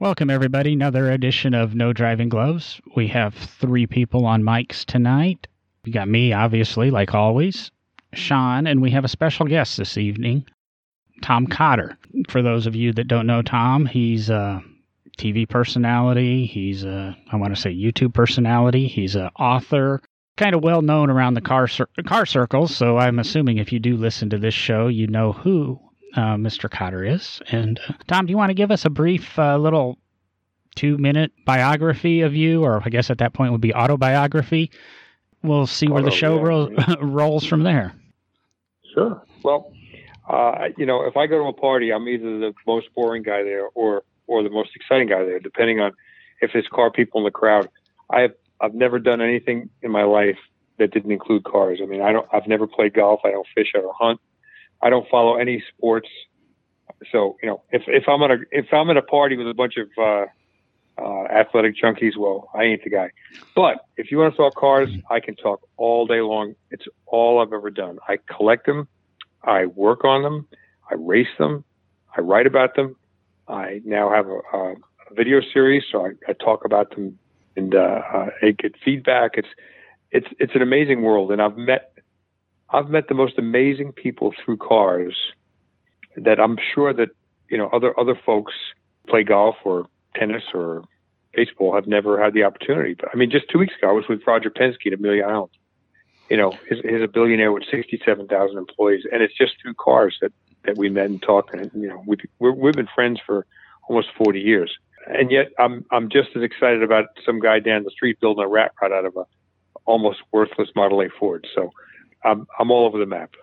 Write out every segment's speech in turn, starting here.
Welcome, everybody. Another edition of No Driving Gloves. We have three people on mics tonight. We got me, obviously, like always, Sean, and we have a special guest this evening, Tom Cotter. For those of you that don't know Tom, he's a TV personality. He's a, I want to say, YouTube personality. He's an author, kind of well known around the car car circles. So I'm assuming if you do listen to this show, you know who uh, Mr. Cotter is. And uh, Tom, do you want to give us a brief uh, little two minute biography of you, or I guess at that point would be autobiography? We'll see where the show rolls, rolls from there. Sure. Well, uh, you know, if I go to a party, I'm either the most boring guy there or or the most exciting guy there, depending on if there's car people in the crowd. I've I've never done anything in my life that didn't include cars. I mean, I don't. I've never played golf. I don't fish. I don't hunt. I don't follow any sports. So you know, if if I'm at a if I'm at a party with a bunch of uh, uh, athletic junkies, well, I ain't the guy. But if you want to talk cars, I can talk all day long. It's all I've ever done. I collect them, I work on them, I race them, I write about them. I now have a, a video series, so I, I, talk about them and uh, I get feedback. It's it's it's an amazing world, and I've met I've met the most amazing people through cars that I'm sure that you know other other folks play golf or tennis or baseball have never had the opportunity. But I mean, just two weeks ago, I was with Roger Penske at Amelia Island. You know, he's, he's a billionaire with 67,000 employees, and it's just through cars that, that we met and talked. And, you know, we've, we we've been friends for almost 40 years. And yet I'm, I'm just as excited about some guy down the street building a rat rod out of a almost worthless Model A Ford. So I'm, I'm all over the map.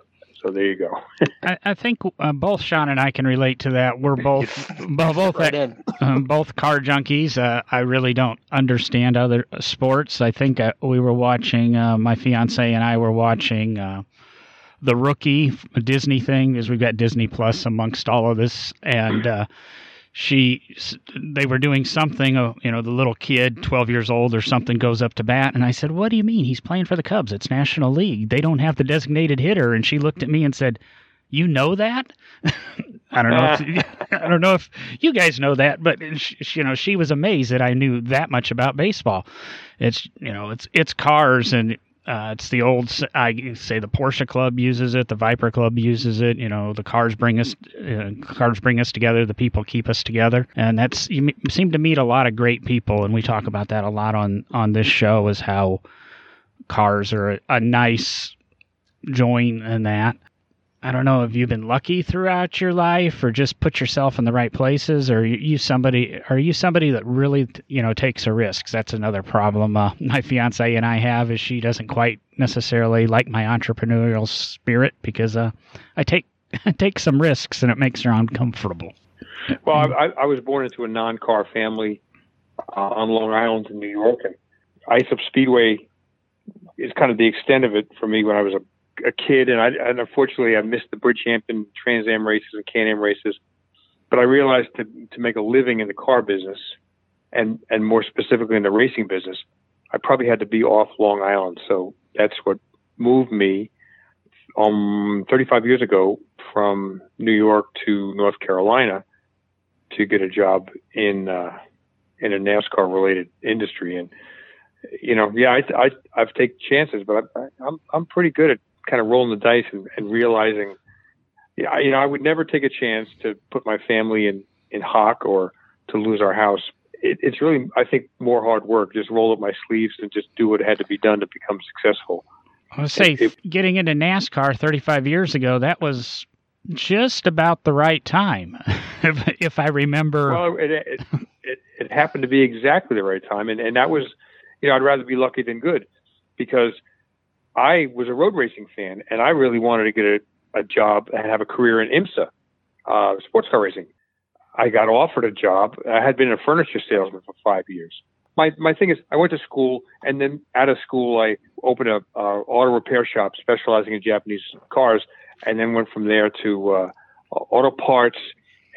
So there you go. I, I, think uh, both Sean and I can relate to that. We're both both right um, both car junkies. Uh, I really don't understand other sports. I think uh, we were watching. Uh, my fiance and I were watching uh, the Rookie Disney thing, because we've got Disney Plus amongst all of this, and uh, she they were doing something uh, you know the little kid 12 years old or something goes up to bat and i said what do you mean? He's playing for the cubs. It's national league. They don't have the designated hitter. And she looked at me and said you know that? I don't know if, i don't know if you guys know that but she, you know she was amazed that i knew that much about baseball. It's you know it's it's cars and uh, it's the old, I say the Porsche Club uses it, the Viper Club uses it. You know, the cars bring us, uh, cars bring us together. The people keep us together, and that's you seem to meet a lot of great people, and we talk about that a lot on on this show. Is how cars are a, a nice join in that. I don't know if you've been lucky throughout your life or just put yourself in the right places? Or you somebody are you somebody that really you know takes a risk? That's another problem uh, my fiance and I have is she doesn't quite necessarily like my entrepreneurial spirit because uh, I take take some risks and it makes her uncomfortable. Well I, I was born into a non-car family uh, on Long Island in New York and Islip Speedway is kind of the extent of it for me when I was a a kid, and I and unfortunately I missed the Bridgehampton Trans Am races and Can Am races. But I realized to to make a living in the car business, and and more specifically in the racing business, I probably had to be off Long Island. So that's what moved me um 35 years ago from New York to North Carolina to get a job in uh, in a NASCAR related industry and you know yeah I I I've taken chances but I, I'm I'm pretty good at kind of rolling the dice and, and realizing, yeah, you know, I would never take a chance to put my family in in hock or to lose our house. It, it's really, I think, more hard work. Just roll up my sleeves and just do what had to be done to become successful. I would say, it, getting into NASCAR 35 years ago, that was just about the right time, if, if I remember. Well, it, it, it, it happened to be exactly the right time, and and that was, you know, I'd rather be lucky than good, because I was a road racing fan, and I really wanted to get a, a job and have a career in IMSA, uh, sports car racing. I got offered a job. I had been a furniture salesman for five years. My my thing is, I went to school, and then out of school, I opened a uh, auto repair shop specializing in Japanese cars, and then went from there to uh, auto parts,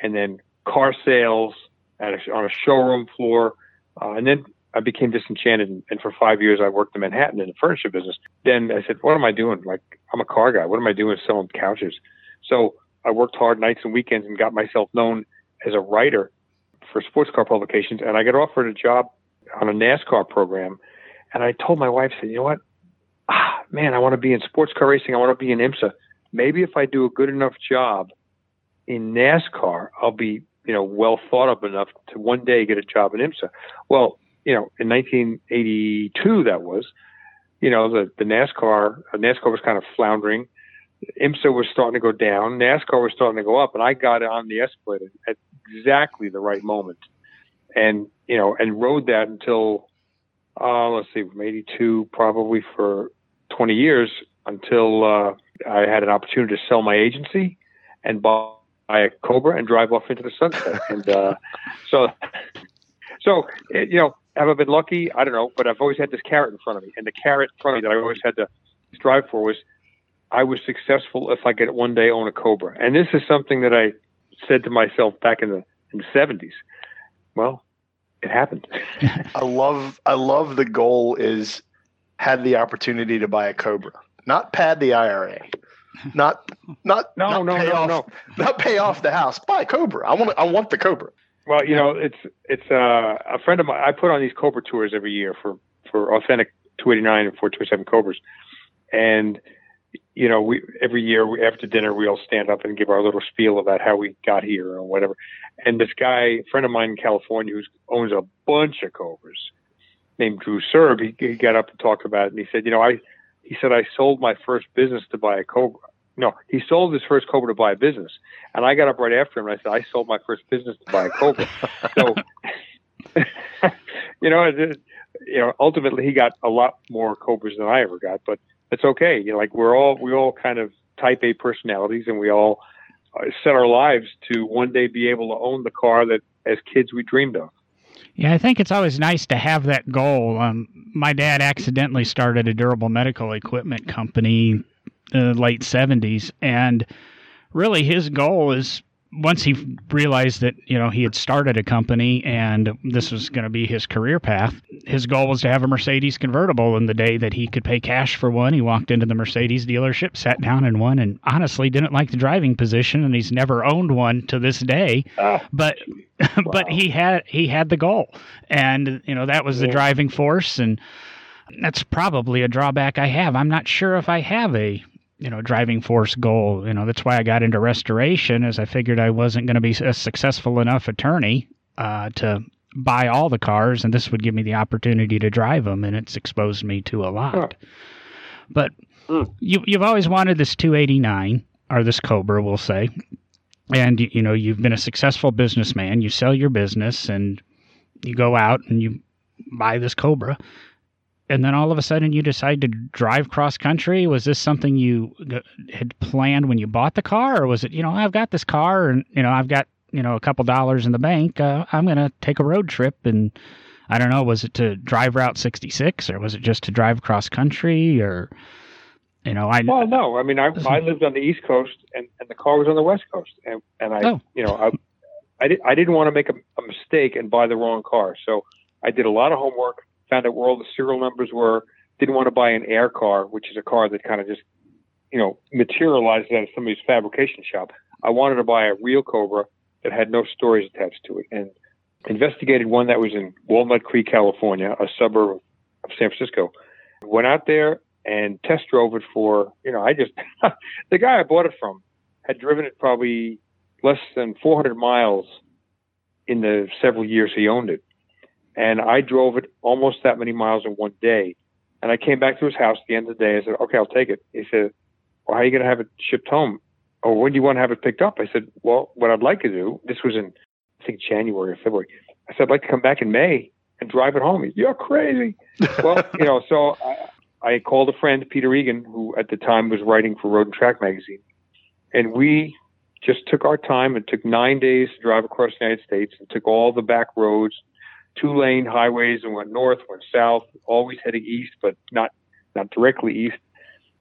and then car sales a, on a showroom floor, uh, and then I became disenchanted, and, and, for five years I worked in Manhattan in the furniture business. Then I said, "What am I doing? Like, I'm a car guy. What am I doing selling couches?" So I worked hard nights and weekends and got myself known as a writer for sports car publications, and I got offered a job on a NASCAR program. And I told my wife, I said, you know what? Ah, man, I want to be in sports car racing. I want to be in IMSA. Maybe if I do a good enough job in NASCAR, I'll be, you know, well thought of enough to one day get a job in IMSA. Well, you know, in 1982, that was, you know, the, the NASCAR, uh, NASCAR was kind of floundering. IMSA was starting to go down. NASCAR was starting to go up, and I got on the escalator at exactly the right moment, and you know, and rode that until uh, let's see, from '82 probably for 20 years until uh, I had an opportunity to sell my agency and buy a Cobra and drive off into the sunset. and uh, so, so you know, have I been lucky? I don't know, but I've always had this carrot in front of me, and the carrot in front of me that I always had to strive for was I was successful if I could one day own a Cobra. And this is something that I said to myself back in the in the seventies. Well, it happened. I love I love the goal is had the opportunity to buy a Cobra, not pad the IRA, not not no not no pay no off, no not pay off the house. Buy a Cobra. I want I want the Cobra. Well, you know, it's it's uh, a friend of mine. I put on these Cobra tours every year for for authentic 289 and 427 Cobras, and you know, we every year we, after dinner we all stand up and give our little spiel about how we got here or whatever. And this guy, friend of mine in California, who owns a bunch of Cobras, named Drew Serb, he, he got up and talked about it, and he said, you know, I, he said I sold my first business to buy a Cobra. No, he sold his first Cobra to buy a business, and I got up right after him and I said I sold my first business to buy a Cobra. so, you know, it, you know, ultimately he got a lot more Cobras than I ever got, but it's okay. You know, like we're all we all kind of type A personalities, and we all uh, set our lives to one day be able to own the car that as kids we dreamed of. Yeah, I think it's always nice to have that goal. Um, my dad accidentally started a durable medical equipment company in the late 70s, and really his goal is once he realized that you know he had started a company and this was going to be his career path his goal was to have a mercedes convertible and the day that he could pay cash for one. He walked into the mercedes dealership sat down in one and honestly didn't like the driving position and he's never owned one to this day. Ah, but wow. but he had he had the goal. And you know that was the driving force and that's probably a drawback i have. I'm not sure if i have a you know driving force goal. You know that's why i got into restoration as i figured i wasn't going to be a successful enough attorney uh, to buy all the cars and this would give me the opportunity to drive them and it's exposed me to a lot. Huh. but Hmm. you, you've always wanted this 289 or this cobra we'll say. And you know you've been a successful businessman. You sell your business and you go out and you buy this cobra and then all of a sudden you decide to drive cross country was this something you had planned when you bought the car or was it you know i've got this car and you know i've got you know a couple dollars in the bank uh, i'm going to take a road trip and i don't know was it to drive route 66 or was it just to drive across country or you know i Well, no, I mean, I, I lived on the East Coast, and, and the car was on the West Coast, and and I, Oh. you know, I, I, did, I didn't want to make a, a mistake and buy the wrong car, so I did a lot of homework, found out where all the serial numbers were. Didn't want to buy an air car, which is a car that kind of just, you know, materializes out of somebody's fabrication shop. I wanted to buy a real Cobra that had no stories attached to it, and investigated one that was in Walnut Creek, California, a suburb of San Francisco. Went out there and test drove it for, you know, I just, the guy I bought it from had driven it probably less than 400 miles in the several years he owned it. And I drove it almost that many miles in one day. And I came back to his house at the end of the day. I said, okay, I'll take it. He said, well, how are you going to have it shipped home? Or when do you want to have it picked up? I said, well, what I'd like to do, this was in, I think, January or February. I said, I'd like to come back in May and drive it home. He, You're crazy. well, you know, so I, I called a friend, Peter Egan, who at the time was writing for Road and Track magazine, and we just took our time and took nine days to drive across the United States and took all the back roads, two lane highways, and went north, went south, always heading east, but not not directly east.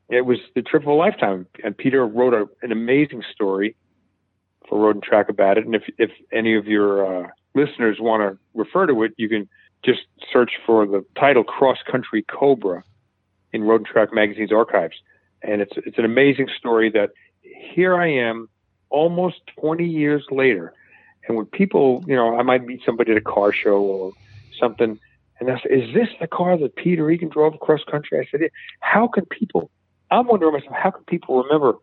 It was the trip of a lifetime, and Peter wrote a, an amazing story for Road and Track about it. And if if any of your uh, listeners want to refer to it, you can just search for the title "Cross Country Cobra" in Road and Track magazine's archives, and it's it's an amazing story that here I am, almost 20 years later, And when people, you know, I might meet somebody at a car show or something, and I say, "Is this the car that Peter Egan drove across country?" I said, yeah. "How can people?" I'm wondering myself, how can people remember?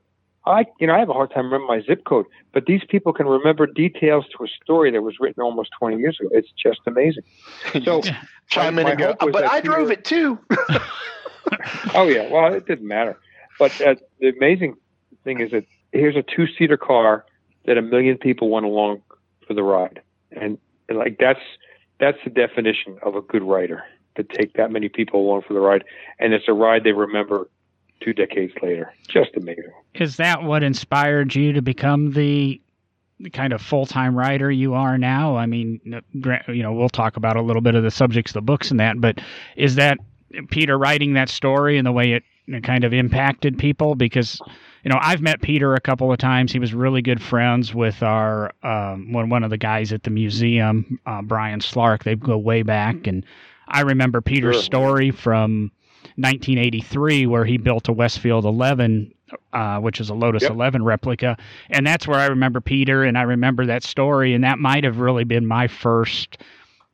I, you know, I have a hard time remembering my zip code, but these people can remember details to a story that was written almost 20 years ago. It's just amazing. So, chime in and go, but I Peter, drove it too. oh yeah, well, it didn't matter. But uh, the amazing thing is that here's a two-seater car that a million people went along for the ride, and, like that's that's the definition of a good writer to take that many people along for the ride, and it's a ride they remember two decades later. Just amazing. Is that what inspired you to become the kind of full-time writer you are now? I mean, you know, we'll talk about a little bit of the subjects of the books and that, but is that Peter writing that story and the way it kind of impacted people? Because you know, I've met Peter a couple of times. He was really good friends with our um, one one of the guys at the museum, uh, Brian Slark. They go way back, and I remember Peter's sure. story from 1983 where he built a Westfield 11 uh, which is a Lotus yep. 11 replica. And that's where I remember Peter and I remember that story. And that might have really been my first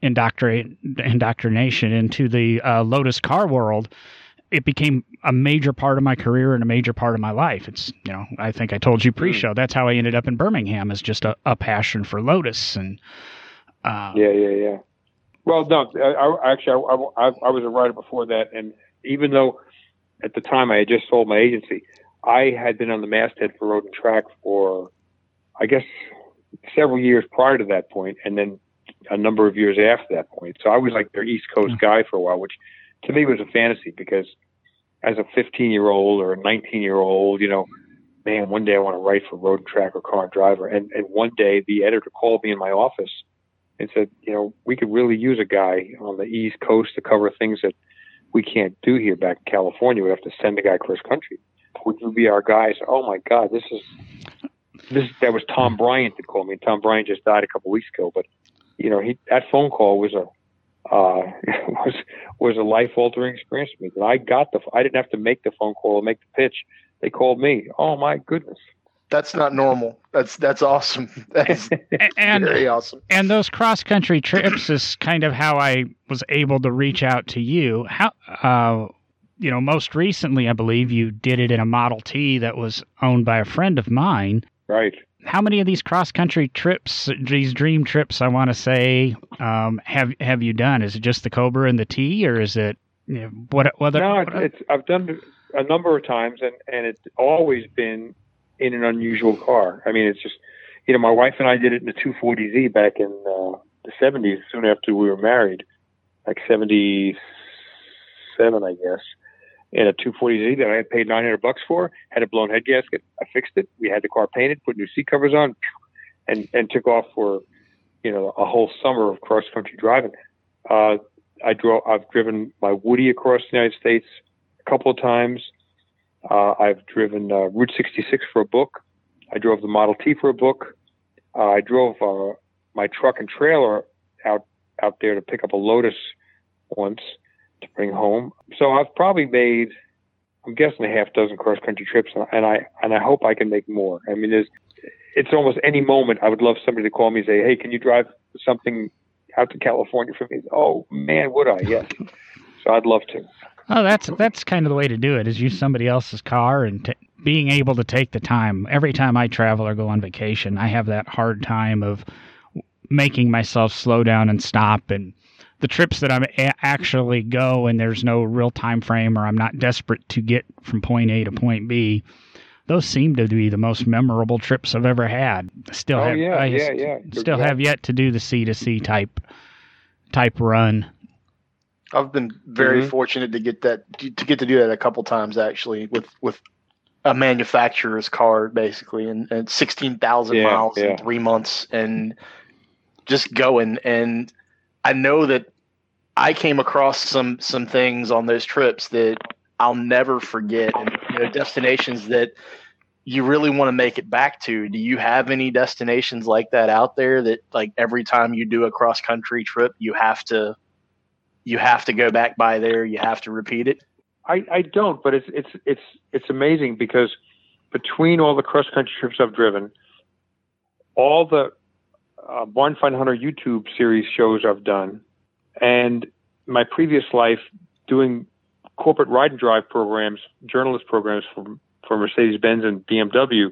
indoctrination into the uh, Lotus car world it became a major part of my career and a major part of my life. It's, you know, I think I told you hmm. pre-show. That's how I ended up in Birmingham is just a, a passion for Lotus and. Uh, yeah, yeah, yeah. Well, no, I, I actually, I, I, I, was a writer before that, and even though at the time I had just sold my agency, I had been on the masthead for Road and Track for, I guess, several years prior to that point, and then a number of years after that point. So I was like their East Coast hmm. guy for a while, which to me it was a fantasy because as a 15 year old or a 19 year old, you know, man, one day I want to write for Road and Track or Car and Driver. And, and one day the editor called me in my office and said, you know, we could really use a guy on the East Coast to cover things that we can't do here back in California. We have to send a guy cross country. Would you be our guy? So, oh my God, this is this. That was Tom Bryant that called me. Tom Bryant just died a couple weeks ago, but you know, he that phone call was a uh, was was a life altering experience for me. And I got the I didn't have to make the phone call or make the pitch. They called me. Oh my goodness. That's not normal. That's that's awesome. That's and, very awesome. And those cross country trips is kind of how I was able to reach out to you. How uh, you know, most recently I believe you did it in a Model T that was owned by a friend of mine. Right how many of these cross country trips, these dream trips, I want to say, um, have have you done? Is it just the Cobra and the T, or is it you know, what? Whether no, what, it's I've done a number of times, and and it's always been in an unusual car. I mean, it's just you know, my wife and I did it in the 240Z back in uh, the 70s, soon after we were married, like 77, I guess in a 240Z that I had paid 900 bucks for, had a blown head gasket. I fixed it. We had the car painted, put new seat covers on, and and took off for you know a whole summer of cross country driving. Uh, I drove. I've driven my Woody across the United States a couple of times. Uh, I've driven uh, Route 66 for a book. I drove the Model T for a book. Uh, I drove uh, my truck and trailer out out there to pick up a Lotus once to bring home. So I've probably made, I'm guessing a half dozen cross country trips, and I and I hope I can make more. I mean, there's, it's almost any moment I would love somebody to call me and say, "Hey, can you drive something out to California for me?" Oh man, would I? Yes. so I'd love to. Oh, that's that's kind of the way to do it. Is use somebody else's car and t- being able to take the time. Every time I travel or go on vacation, I have that hard time of making myself slow down and stop and the trips that I'm actually go and there's no real time frame or I'm not desperate to get from point A to point B, those seem to be the most memorable trips I've ever had. Still oh, have yeah, I yeah, yeah. still have yet to do the C to C type type run. I've been very mm-hmm. fortunate to get that to get to do that a couple times actually with with a manufacturer's car basically and, and 16,000 yeah, miles yeah. in 3 months and just going and I know that I came across some some things on those trips that I'll never forget, and you know, destinations that you really want to make it back to. Do you have any destinations like that out there that like every time you do a cross country trip, you have to you have to go back by there, you have to repeat it? I, I don't, but it's it's it's it's amazing because between all the cross country trips I've driven, all the uh, Barn Find Hunter YouTube series shows I've done, and my previous life doing corporate ride and drive programs, journalist programs for for Mercedes Benz and BMW,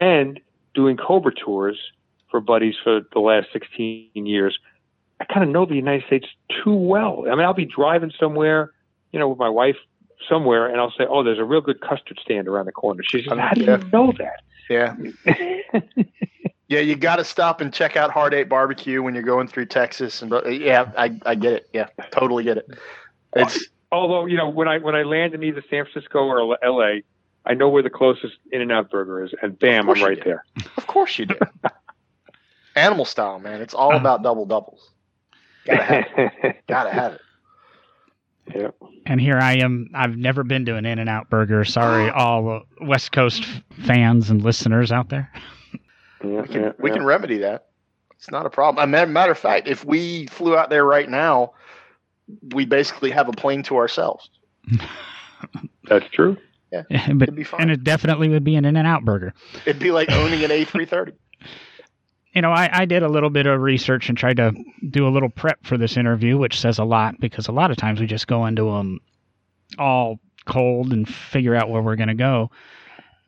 and doing Cobra tours for buddies for the last 16 years. I kind of know the United States too well. I mean, I'll be driving somewhere, you know, with my wife somewhere, and I'll say, "Oh, there's a real good custard stand around the corner." She says, "How do you know that?" Yeah. yeah, you got to stop and check out Hard Eight Barbecue when you're going through Texas, and yeah, I, I get it. Yeah, totally get it. It's although you know when I when I land in either San Francisco or L.A., I know where the closest In and Out Burger is, and bam, I'm right there. Of course you do. Animal style, man. It's all about double doubles. Gotta have it. Gotta have it. Yep. And here I am. I've never been to an In and Out Burger. Sorry, all West Coast fans and listeners out there. Yeah, we can, yeah, we yeah. can remedy that. It's not a problem. A matter of fact, if we flew out there right now, we basically have a plane to ourselves. That's true. Yeah, but, and it definitely would be an In and Out Burger. It'd be like owning an A330 you know, I, I did a little bit of research and tried to do a little prep for this interview, which says a lot because a lot of times we just go into them all cold and figure out where we're going to go.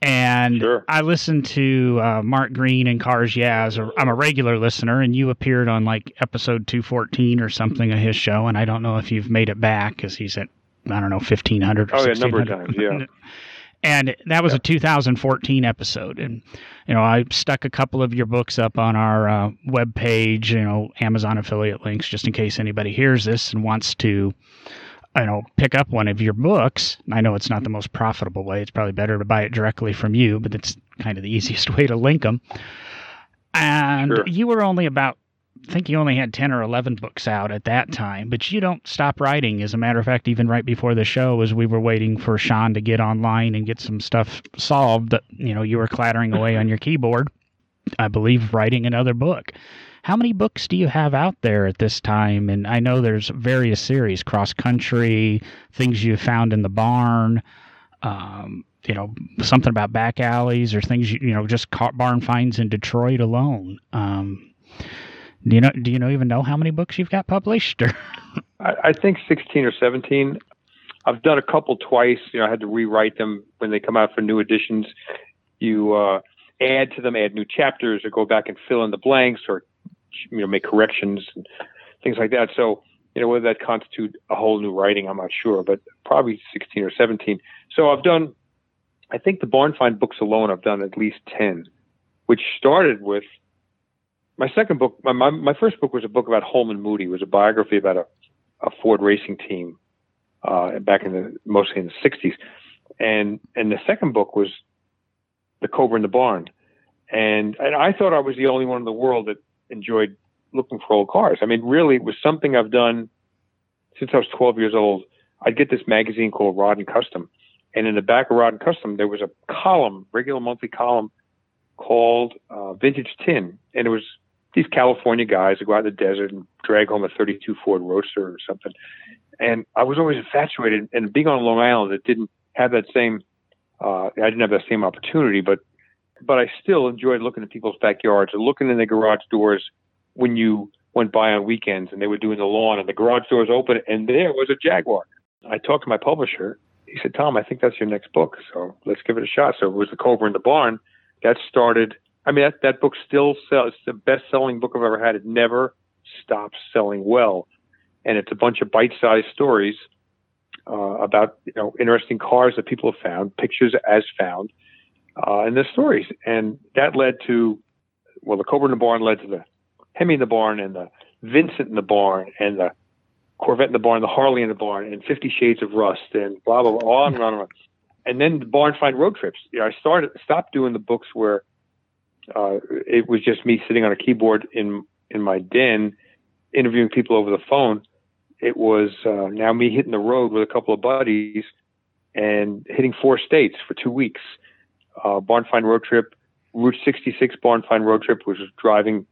And sure. I listened to uh, Mark Green and Cars Yeah. I'm a regular listener, and you appeared on like episode 214 or something of his show. And I don't know if you've made it back because he's at, I don't know, 1500 or oh, yeah, number of times, yeah. and that was yeah. a 2014 episode and you know i stuck a couple of your books up on our uh, web page you know amazon affiliate links just in case anybody hears this and wants to you know pick up one of your books i know it's not the most profitable way it's probably better to buy it directly from you but it's kind of the easiest way to link them and sure. you were only about I think you only had 10 or 11 books out at that time, but you don't stop writing. As a matter of fact, even right before the show, as we were waiting for Sean to get online and get some stuff solved, you know, you were clattering away on your keyboard, I believe, writing another book. How many books do you have out there at this time? And I know there's various series, cross country, things you found in the barn, um, you know, something about back alleys or things, you, you know, just barn finds in Detroit alone. Um, do you know? Do you know even know how many books you've got published? I, I think sixteen or seventeen. I've done a couple twice. You know, I had to rewrite them when they come out for new editions. You uh, add to them, add new chapters, or go back and fill in the blanks, or you know, make corrections and things like that. So, you know, whether that constitute a whole new writing, I'm not sure, but probably 16 or 17. So I've done, I think the Barn Find books alone, I've done at least 10, which started with my second book, my, my, my first book was a book about Holman Moody. It was a biography about a, a Ford racing team uh, back in the mostly in the '60s, and and the second book was the Cobra in the Barn, and and I thought I was the only one in the world that enjoyed looking for old cars. I mean, really, it was something I've done since I was 12 years old. I'd get this magazine called Rod and Custom, and in the back of Rod and Custom there was a column, regular monthly column called uh, Vintage Tin, and it was these California guys who go out in the desert and drag home a 32 Ford Roadster or something. And I was always infatuated. And being on Long Island, it didn't have that same. Uh, I didn't have that same opportunity, but but I still enjoyed looking at people's backyards and looking in the garage doors when you went by on weekends and they were doing the lawn and the garage doors open and there was a Jaguar. I talked to my publisher. He said, "Tom, I think that's your next book, so let's give it a shot." So it was the Cobra in the Barn. That started I mean, that, that book still sells. It's the best selling book I've ever had. It never stops selling well. And it's a bunch of bite sized stories uh, about, you know, interesting cars that people have found, pictures as found, uh, and the stories. And that led to, well, the Cobra in the Barn led to the Hemi in the Barn and the Vincent in the Barn and the Corvette in the Barn, the Harley in the Barn, and Fifty Shades of Rust and blah, blah, blah, on and on and on. And then the Barn Find road trips. You know, I started, stopped doing the books where uh, it was just me sitting on a keyboard in in my den, interviewing people over the phone. It was uh, now me hitting the road with a couple of buddies and hitting four states for two weeks. Uh, barn find road trip, Route 66 barn find road trip, which was driving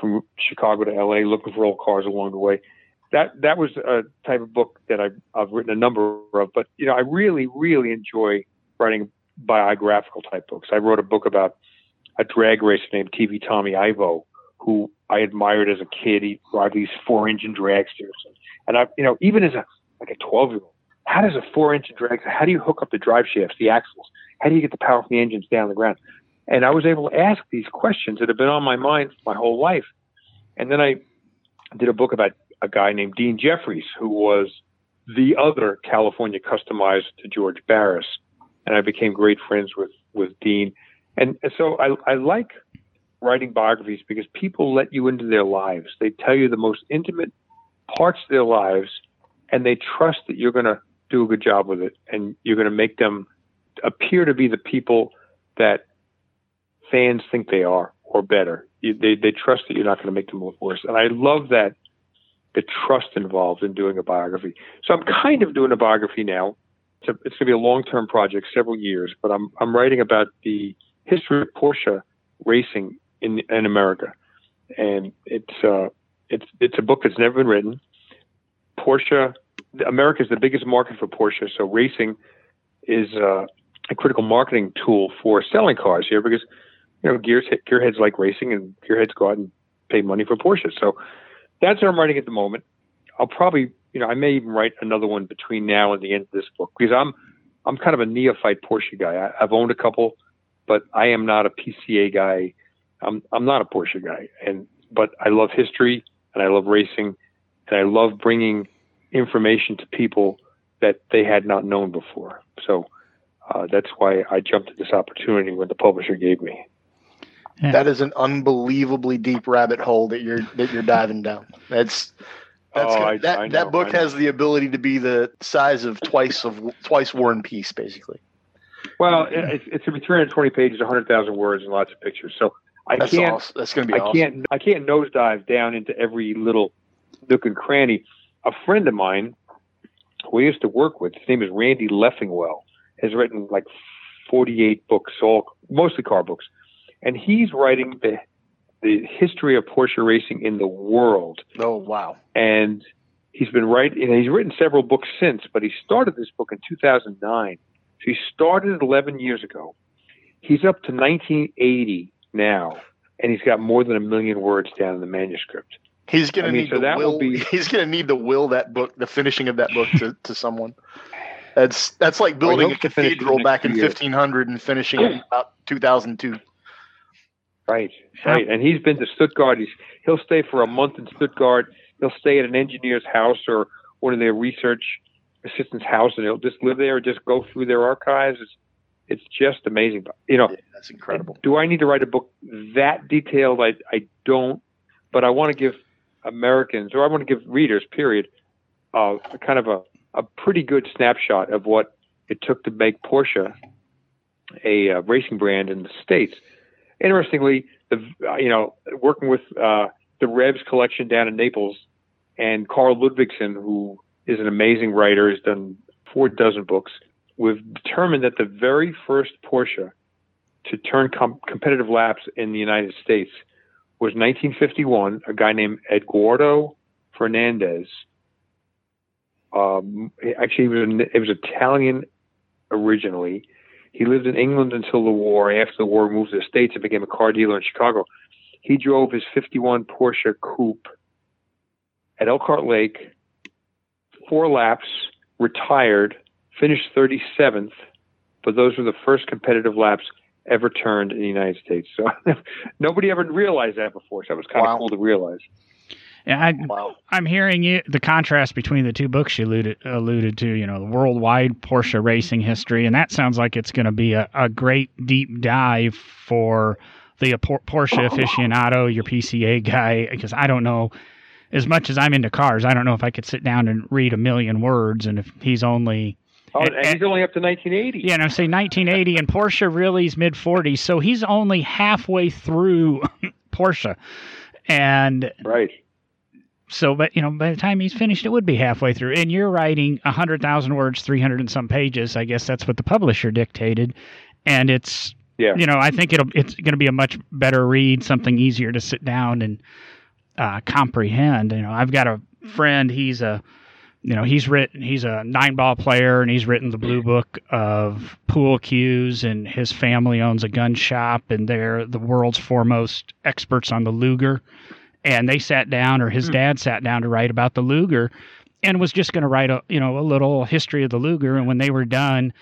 from Chicago to LA, looking for old cars along the way. That that was a type of book that I've, I've written a number of. But you know, I really really enjoy writing biographical type books. I wrote a book about a drag racer named TV Tommy Ivo, who I admired as a kid. He drive these four engine dragsters, and I, you know, even as a like a 12 year old, how does a four inch drag, How do you hook up the drive shafts, the axles? How do you get the power from the engines down the ground? And I was able to ask these questions that have been on my mind my whole life. And then I did a book about a guy named Dean Jeffries, who was the other California customized to George Barris. And I became great friends with, with Dean. And, so I, I like writing biographies because people let you into their lives. They tell you the most intimate parts of their lives, and they trust that you're going to do a good job with it, and you're going to make them appear to be the people that fans think they are or better. You, they they trust that you're not going to make them look worse, and I love that the trust involved in doing a biography. So I'm kind of doing a biography now. It's, a, it's going to be a long-term project, several years, but I'm I'm writing about the history of Porsche racing in in America, and it's uh it's it's a book that's never been written. Porsche, America is the biggest market for Porsche, so racing is uh, a critical marketing tool for selling cars here because you know gears gearheads like racing and gearheads go out and pay money for Porsche. So that's what I'm writing at the moment. I'll probably you know I may even write another one between now and the end of this book because I'm I'm kind of a neophyte Porsche guy. I, I've owned a couple, but I am not a PCA guy. I'm I'm not a Porsche guy, and but I love history and I love racing and I love bringing information to people that they had not known before. So uh, that's why I jumped at this opportunity when the publisher gave me. Yeah. That is an unbelievably deep rabbit hole that you're that you're diving down. That's that's oh, I, that I know, that book has the ability to be the size of twice of twice War and Peace, basically. Well, it's, it's going to be 320 pages, 100,000 words, and lots of pictures. So I that's can't. Awesome. That's going to be. I awesome. can't. I can't nosedive down into every little nook and cranny. A friend of mine, who I used to work with, his name is Randy Leffingwell, has written like 48 books, all mostly car books, and he's writing the the history of Porsche racing in the world. Oh wow! And he's been writing. He's written several books since, but he started this book in 2009. So he started 11 years ago. He's up to 1980 now, and he's got more than a million words down in the manuscript. He's gonna I mean, need so will, be. He's gonna need to will that book, the finishing of that book, to, to someone. That's that's like building a cathedral back in 1500 and finishing it in about 2002. Right, right. And he's been to Stuttgart. He's he'll stay for a month in Stuttgart. He'll stay at an engineer's house or one of their research assistants' house, and he'll just live there, and just go through their archives. It's it's just amazing. You know, yeah, that's incredible. Do I need to write a book that detailed? I I don't, but I want to give Americans, or I want to give readers, period, uh, kind of a a pretty good snapshot of what it took to make Porsche a uh, racing brand in the states. Interestingly, the you know working with uh, the Revs collection down in Naples and Karl Ludvigsen, who is an amazing writer, has done four dozen books. We've determined that the very first Porsche to turn com- competitive laps in the United States was 1951. A guy named Eduardo Fernandez um, actually, he was, it was Italian originally. He lived in England until the war. After the war, moved to the States and became a car dealer in Chicago. He drove his 51 Porsche Coupe at Elkhart Lake, four laps, retired, finished 37th, but those were the first competitive laps ever turned in the United States. So nobody ever realized that before. So it was kind wow. of cool to realize. Yeah, I, wow. I'm hearing you the contrast between the two books you alluded alluded to. You know, the worldwide Porsche racing history, and that sounds like it's going to be a, a great deep dive for the Porsche aficionado, your PCA guy, because I don't know as much as I'm into cars. I don't know if I could sit down and read a million words, and if he's only Oh, and, he's only up to 1980. Yeah, and I'm saying 1980, and Porsche really is mid 40s, so he's only halfway through Porsche, and right. so but you know by the time he's finished it would be halfway through. And you're writing a hundred thousand words three hundred and some pages. I guess that's what the publisher dictated. And it's yeah. you know i think it'll it's going to be a much better read something easier to sit down and uh, comprehend. You know i've got a friend he's a you know, he's written, he's a nine ball player and he's written the blue book of pool cues and his family owns a gun shop and they're the world's foremost experts on the Luger. And they sat down or his hmm. dad sat down to write about the Luger and was just going to write a, you know, a little history of the Luger. And when they were done,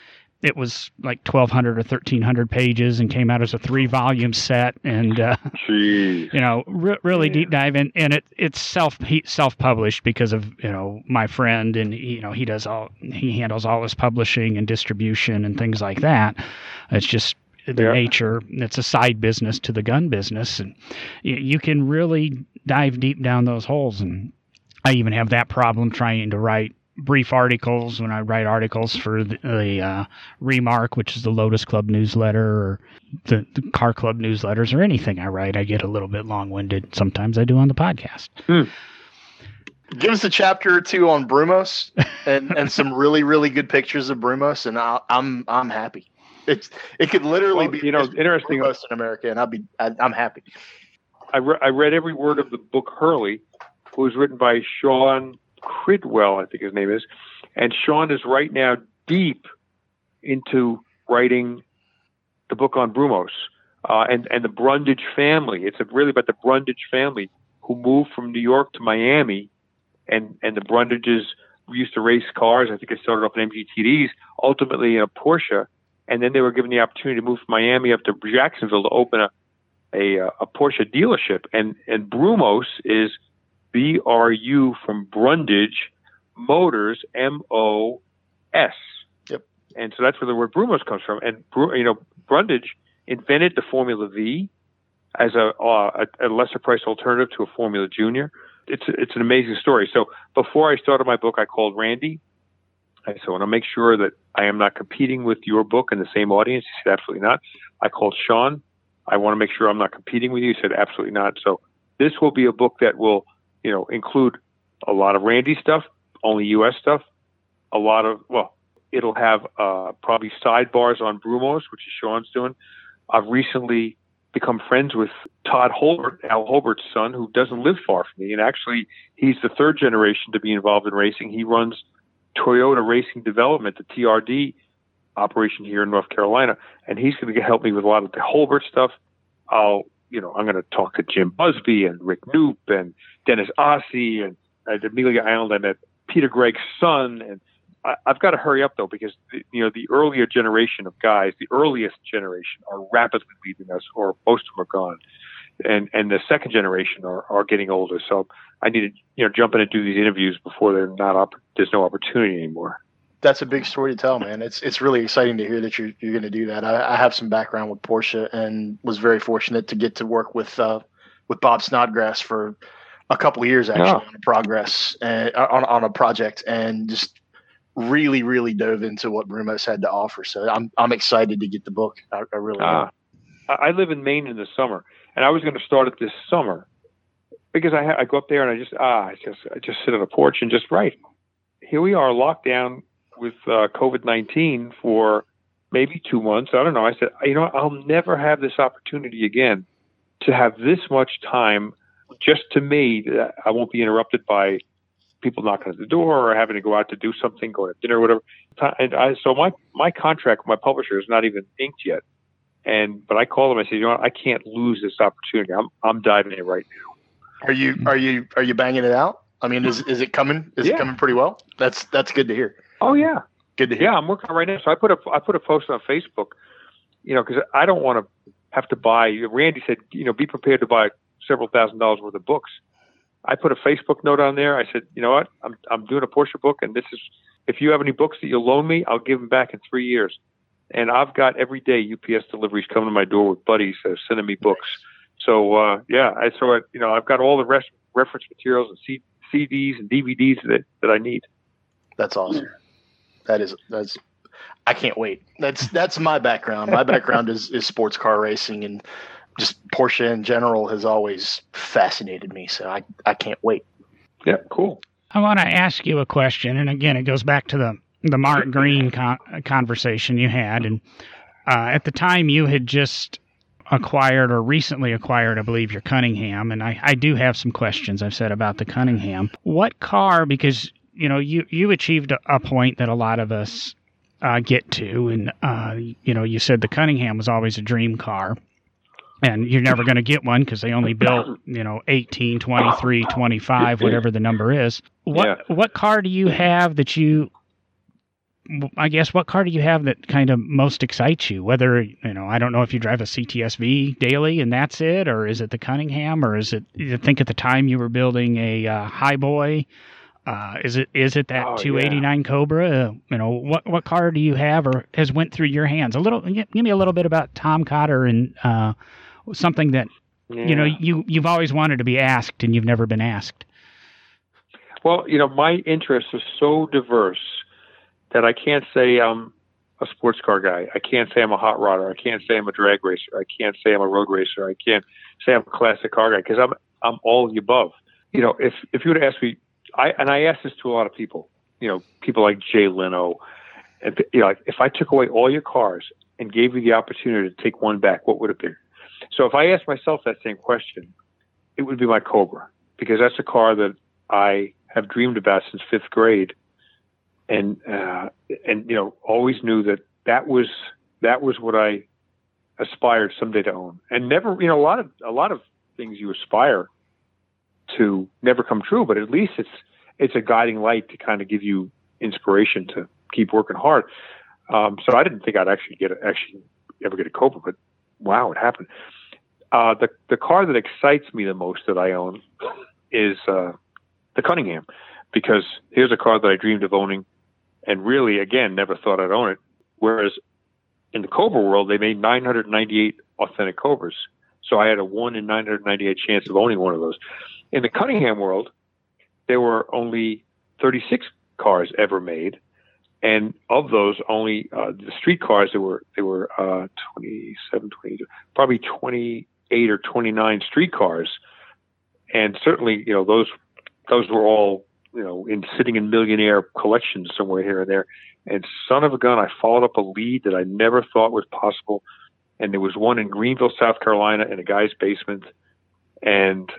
it was like 1200 or 1300 pages and came out as a three volume set and uh, you know re- really yeah. deep dive in and it it's self self published because of you know my friend and he, you know he does all he handles all his publishing and distribution and things like that it's just the yeah. nature it's a side business to the gun business and you can really dive deep down those holes and I even have that problem trying to write brief articles when I write articles for the, the uh, Remark, which is the Lotus Club newsletter, or the, the, Car Club newsletters, or anything I write. I get a little bit long winded. Sometimes I do on the podcast. Hmm. Give us a chapter or two on Brumos and, and some really really good pictures of Brumos, and i am I'm, I'm happy. It's it could literally well, be you know interesting Brumos in America, and I'll be I, am happy. I, re- I read every word of the book Hurley, who was written by Sean Cridwell, I think his name is. And Sean is right now deep into writing the book on Brumos uh, and, and the Brundage family. It's really about the Brundage family who moved from New York to Miami. And, and the Brundages used to race cars. I think it started off in MGTDs, ultimately in a Porsche. And then they were given the opportunity to move from Miami up to Jacksonville to open a, a, a Porsche dealership. And, and Brumos is – B R U from Brundage Motors, M O S. Yep. And so that's where the word Brumos comes from. And you know, Brundage invented the Formula V as a, uh, a, lesser price alternative to a Formula Junior. It's it's an amazing story. So before I started my book, I called Randy. I said, I want to make sure that I am not competing with your book in the same audience. He said, absolutely not. I called Sean. I want to make sure I'm not competing with you. He said, absolutely not. So this will be a book that will you know, include a lot of Randy stuff, only U.S. stuff, a lot of, well, it'll have uh, probably sidebars on Brumos, which is Sean's doing. I've recently become friends with Todd Holbert, Al Holbert's son, who doesn't live far from me. And actually, he's the third generation to be involved in racing. He runs Toyota Racing Development, the TRD operation here in North Carolina. And he's going to help me with a lot of the Holbert stuff. I'll you know, I'm going to talk to Jim Busby and Rick Knoop and Dennis Aase and uh, at Amelia Island. I met uh, Peter Gregg's son, and I, I've got to hurry up though because you know the earlier generation of guys, the earliest generation, are rapidly leaving us, or most of them are gone, and and the second generation are are getting older. So I need to you know jump in and do these interviews before they're not up. There's no opportunity anymore that's a big story to tell, man. It's it's really exciting to hear that you're you're going to do that. I, I, have some background with Porsche and was very fortunate to get to work with uh, with Bob Snodgrass for a couple of years actually yeah. on a progress and uh, on on a project and just really really dove into what Brumos had to offer. So I'm I'm excited to get the book. I, I really. Uh, I live in Maine in the summer, and I was going to start it this summer because I I go up there and I just ah I just I just sit on a porch and just write. Here we are, locked down with uh, COVID 19 for maybe two months. I don't know. I said, you know, I'll never have this opportunity again to have this much time just to me. I won't be interrupted by people knocking at the door or having to go out to do something, go to dinner, or whatever. And I, so my my contract with my publisher is not even inked yet. And but I called them. I said, you know, what? I can't lose this opportunity. I'm I'm diving in right now. Are you are you are you banging it out? I mean, is is it coming? Is yeah. it coming pretty well? That's that's good to hear. Oh yeah, good to hear. Yeah, I'm working on right now. So I put a I put a post on Facebook, you know, because I don't want to have to buy. Randy said, you know, be prepared to buy several thousand dollars worth of books. I put a Facebook note on there. I said, you know what, I'm I'm doing a Porsche book, and this is if you have any books that you'll loan me, I'll give them back in three years. And I've got every day UPS deliveries coming to my door with buddies that are sending me books. So uh, yeah, I so I, you know I've got all the rest, reference materials and C, CDs and DVDs that that I need. That's awesome that is that's I can't wait. That's that's my background. My background is is sports car racing and just Porsche in general has always fascinated me. So I I can't wait. Yeah, cool. I want to ask you a question, and again, it goes back to the the Mark Green con- conversation you had, and uh, at the time you had just acquired or recently acquired, I believe, your Cunningham, and I, I do have some questions I've said about the Cunningham. What car? Because you know, you you achieved a, point that a lot of us uh, get to, and uh, you know, you said the Cunningham was always a dream car, and you're never going to get one because they only built you know 18, 23, 25, whatever the number is. What yeah. what car do you have that you I guess what car do you have that kind of most excites you? Whether you know, I don't know if you drive a CTSV daily and that's it, or is it the Cunningham, or is it? You think at the time you were building a uh, Highboy? Uh, is it is it that oh, 289 yeah. Cobra? Uh, you know, what what car do you have or has went through your hands? A little, give me a little bit about Tom Cotter and uh, something that yeah. you know you you've always wanted to be asked and you've never been asked. Well, you know, my interests are so diverse that I can't say I'm a sports car guy. I can't say I'm a hot rodder. I can't say I'm a drag racer. I can't say I'm a road racer. I can't say I'm a classic car guy because I'm I'm all of the above. You know, if if you would ask me, I and I ask this to a lot of people. You know, people like Jay Leno. And, you know, if I took away all your cars and gave you the opportunity to take one back, what would it be? So if I asked myself that same question, it would be my Cobra because that's a car that I have dreamed about since fifth grade and uh, and you know always knew that that was that was what I aspired someday to own. And never, you know, a lot of a lot of things you aspire to never come true, but at least it's it's a guiding light to kind of give you inspiration to keep working hard. Um, so I didn't think I'd actually get a, actually ever get a Cobra, but wow, it happened. Uh, the the car that excites me the most that I own is uh, the Cunningham, because here's a car that I dreamed of owning and really, again, never thought I'd own it. Whereas in the Cobra world, they made 998 authentic Cobras. So I had a 1 in 998 chance of owning one of those. In the Cunningham world, there were only 36 cars ever made. And of those, only uh, the street cars, there were, there were uh, 27, 22, probably 28 or 29 street cars. And certainly, you know, those, those were all you know, in sitting in millionaire collections somewhere here and there. And son of a gun, I followed up a lead that I never thought was possible. And there was one in Greenville, South Carolina, in a guy's basement, and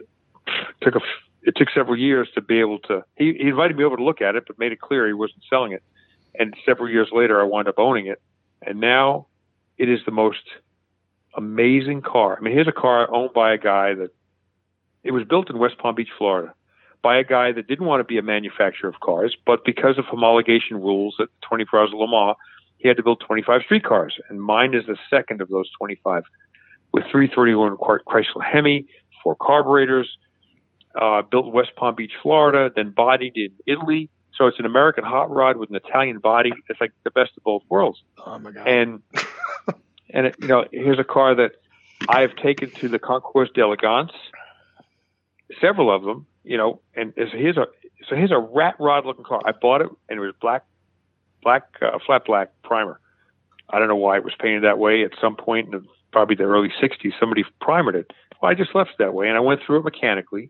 took a. It took several years to be able to. He, he invited me over to look at it, but made it clear he wasn't selling it. And several years later, I wound up owning it, and now it is the most amazing car. I mean, here's a car owned by a guy that it was built in West Palm Beach, Florida by a guy that didn't want to be a manufacturer of cars, but because of homologation rules at 24 Hours of Le Mans, he had to build 25 street cars, and mine is the second of those 25, with 331 Chrysler Hemi, four carburetors, uh, built in West Palm Beach, Florida, then bodied in Italy. So it's an American hot rod with an Italian body. It's like the best of both worlds. Oh my god! And and it, you know, here's a car that I have taken to the Concours d'Elegance, several of them, you know, and so here's a so here's a rat rod looking car. I bought it and it was black, black, uh, flat black primer. I don't know why it was painted that way. At some point in the, probably the early '60s, somebody primered it. Well, I just left it that way, and I went through it mechanically.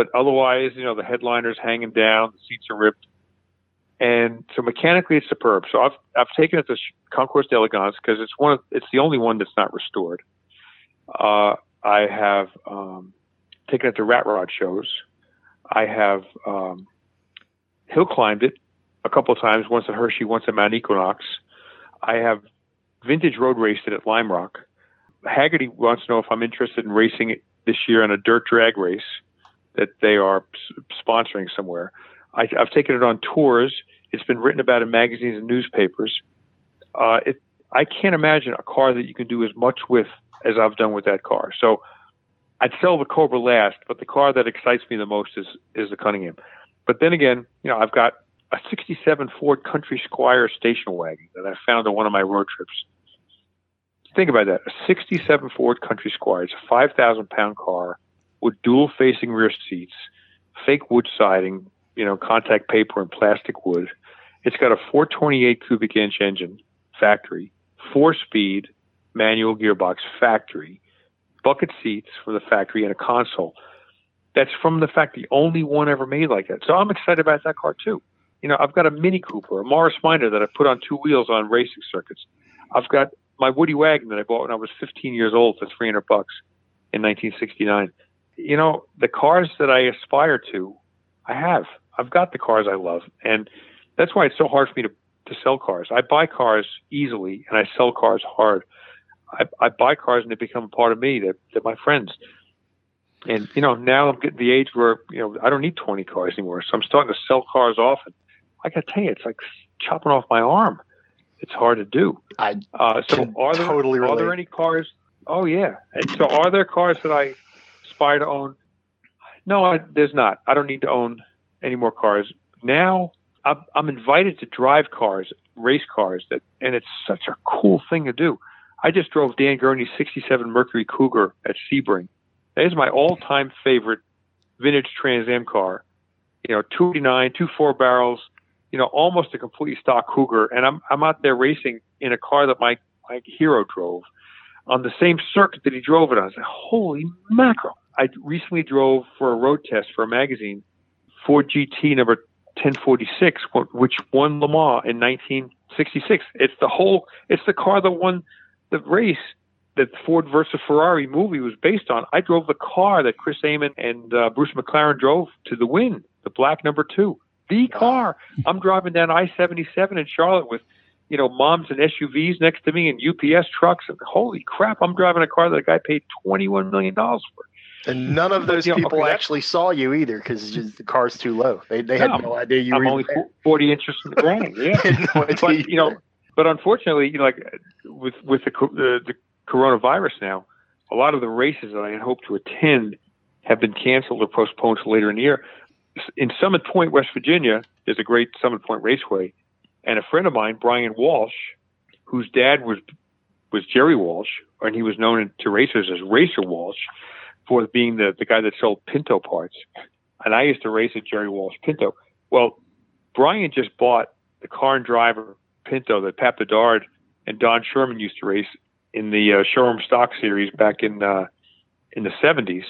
But otherwise, you know, the headliner's hanging down, the seats are ripped, and so mechanically it's superb. So I've I've taken it to Concours d'Elegance because it's one of it's the only one that's not restored. Uh, I have um, taken it to rat rod shows. I have um, hill climbed it a couple of times, once at Hershey, once at Mount Equinox. I have vintage road raced it at Lime Rock. Hagerty wants to know if I'm interested in racing it this year on a dirt drag race that they are sponsoring somewhere. I, have taken it on tours. It's been written about in magazines and newspapers. Uh, it, I can't imagine a car that you can do as much with as I've done with that car. So I'd sell the Cobra last, but the car that excites me the most is is the Cunningham. But then again, you know, I've got a '67 Ford Country Squire station wagon that I found on one of my road trips. Think about that: a '67 Ford Country Squire. It's a 5,000 pound car with dual facing rear seats, fake wood siding, you know, contact paper and plastic wood. It's got a 428 cubic inch engine, factory, four speed manual gearbox, factory bucket seats from the factory and a console. That's from the fact the only one ever made like that. So I'm excited about that car too. You know, I've got a Mini Cooper, a Morris Minor that I put on two wheels on racing circuits. I've got my Woody wagon that I bought when I was 15 years old for 300 bucks in 1969. You know, the cars that I aspire to, I have. I've got the cars I love, and that's why it's so hard for me to to sell cars. I buy cars easily, and I sell cars hard. I, I buy cars, and they become a part of me. That they're my friends. And you know, now I'm getting the age where you know I don't need 20 cars anymore, so I'm starting to sell cars off. And I got to tell you, it's like chopping off my arm. It's hard to do. I uh, so are there totally are there any cars? Oh yeah. And so are there cars that I aspire to own? No, I, there's not. I don't need to own any more cars. Now I'm, I'm invited to drive cars, race cars, that, and it's such a cool thing to do. I just drove Dan Gurney's '67 Mercury Cougar at Sebring. That is my all-time favorite vintage Trans Am car. You know, 289, two four barrels, you know, almost a completely stock Cougar, and I'm I'm out there racing in a car that my my hero drove on the same circuit that he drove it on. I like, holy mackerel! I recently drove for a road test for a magazine, Ford GT number 1046, which won Le Mans in 1966. It's the whole, it's the car that won the race that Ford versus Ferrari movie was based on. I drove the car that Chris Amon and uh, Bruce McLaren drove to the win, the black number two. The car. I'm driving down I-77 in Charlotte with, you know, moms and SUVs next to me and UPS trucks. And holy crap, I'm driving a car that a guy paid $21 million for. And none of those people okay, actually saw you either because the car's too low. They, they no, had no idea you I'm were. only there. 40 inches from the ground. Yeah. no but, you know, but unfortunately, you know, like with with the, the the coronavirus now, a lot of the races that I had hoped to attend have been canceled or postponed to later in the year. In Summit Point, West Virginia, there's a great Summit Point Raceway, and a friend of mine, Brian Walsh, whose dad was was Jerry Walsh, and he was known to racers as Racer Walsh for being the, the guy that sold Pinto parts. And I used to race at Jerry Walsh Pinto. Well, Brian just bought the car and driver Pinto that Pat Bedard and Don Sherman used to race in the uh, showroom stock series back in uh, in the 70s.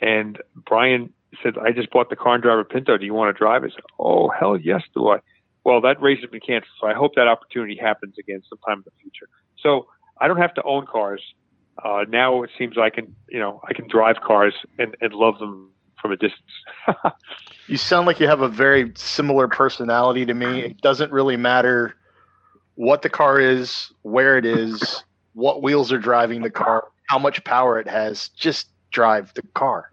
And Brian said, I just bought the car and driver Pinto. Do you want to drive it? I said, oh, hell yes, do I. Well, that race has been canceled, so I hope that opportunity happens again sometime in the future. So I don't have to own cars uh, now it seems I can, you know, I can drive cars and, and love them from a distance. you sound like you have a very similar personality to me. It doesn't really matter what the car is, where it is, what wheels are driving the car, how much power it has. Just drive the car.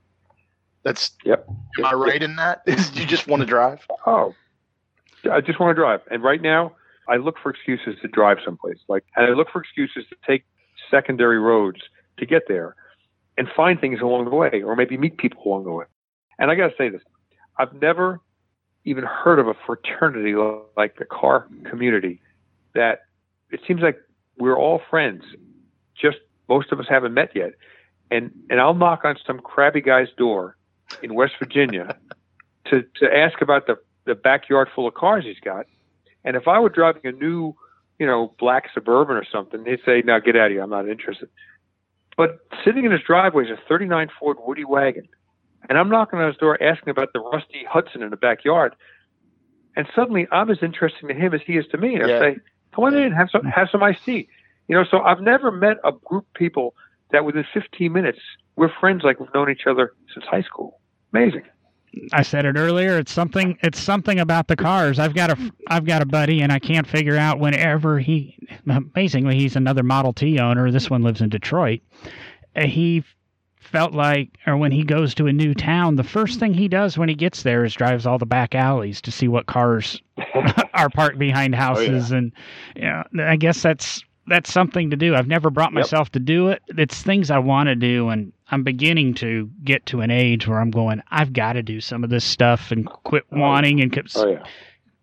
That's yep. Am I right in that? you just want to drive? Oh, I just want to drive. And right now, I look for excuses to drive someplace. Like, and I look for excuses to take secondary roads to get there and find things along the way or maybe meet people along the way. And I got to say this I've never even heard of a fraternity like the car community that it seems like we're all friends. Just most of us haven't met yet. And, and I'll knock on some crabby guy's door in West Virginia to, to ask about the, the backyard full of cars he's got. And if I were driving a new you know, black suburban or something, they'd say, "No, get out of here. I'm not interested." But sitting in his driveway is a '39 Ford Woody wagon, and I'm knocking on his door asking about the rusty Hudson in the backyard, and suddenly I'm as interesting to him as he is to me. And yeah. I say, "Come on in, have some, have some iced tea." You know, so I've never met a group of people that within 15 minutes we're friends like we've known each other since high school. Amazing. I said it earlier. It's something. It's something about the cars. I've got a. I've got a buddy, and I can't figure out whenever he. Amazingly, he's another Model T owner. This one lives in Detroit. Uh, he felt like, or when he goes to a new town, the first thing he does when he gets there is drives all the back alleys to see what cars are parked behind houses, oh, yeah. and yeah, you know, I guess that's that's something to do. I've never brought myself yep. to do it. It's things I want to do, and I'm beginning to get to an age where I'm going. I've got to do some of this stuff and quit oh, wanting and quit, oh, yeah.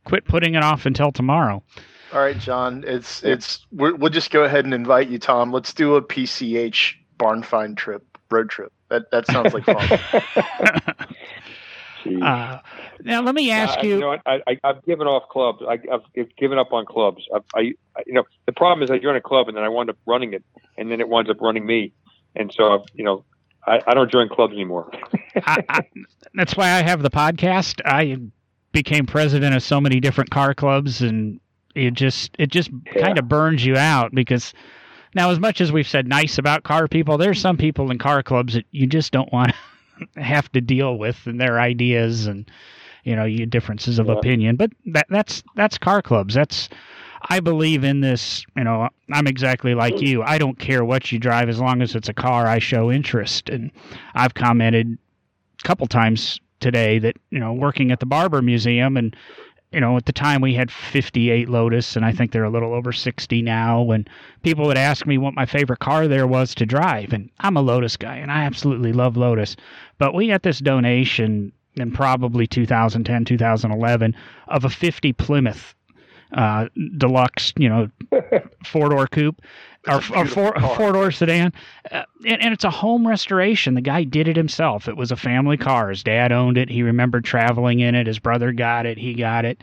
quit putting it off until tomorrow. All right, John. It's it's we will just go ahead and invite you, Tom. Let's do a PCH barn find trip, road trip. That that sounds like fun. Uh, now let me ask uh, you. You know, I, I, have given off clubs. I, have given up on clubs. I've, I, you know, the problem is I join a club and then I wind up running it, and then it winds up running me, and so I've, you know, I, I don't join clubs anymore. I, I, that's why I have the podcast. I became president of so many different car clubs, and it just it just yeah. kind of burns you out because now, as much as we've said nice about car people, there's some people in car clubs that you just don't want to have to deal with and their ideas and you know, you differences of yeah. opinion. But that that's that's car clubs. That's I believe in this. You know, I'm exactly like mm. you. I don't care what you drive as long as it's a car. I show interest, and I've commented a couple times today that you know working at the Barber Museum and you know, at the time we had 58 Lotus, and I think they're a little over 60 now. And people would ask me what my favorite car there was to drive, and I'm a Lotus guy, and I absolutely love Lotus. But we got this donation in probably 2010, 2011 of a 50 Plymouth uh, deluxe, you know, four door coupe or, or four four door sedan, uh, and, and, it's a home restoration. The guy did it himself. It was a family car. His dad owned it. He remembered traveling in it. His brother got it. He got it.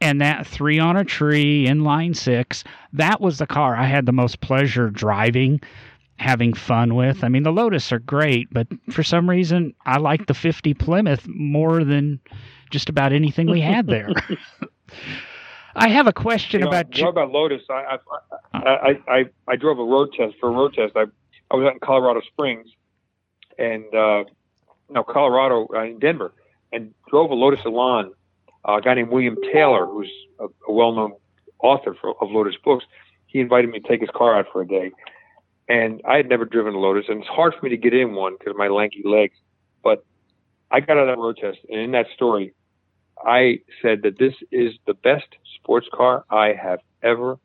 And that three on a tree inline six, that was the car I had the most pleasure driving, having fun with. I mean, the Lotus are great, but for some reason, I like the 50 Plymouth more than just about anything we had there. I have a question you know, about about Lotus. I I, I I, I drove a road test for a road test. I I was out in Colorado Springs, and uh, no Colorado uh, in Denver, and drove a Lotus Elan. Uh, a guy named William Taylor, who's a, a well-known author for, of Lotus books, he invited me to take his car out for a day, and I had never driven a Lotus, and it's hard for me to get in one because of my lanky legs. But I got out of that road test, and in that story, I said that this is the best sports car I have ever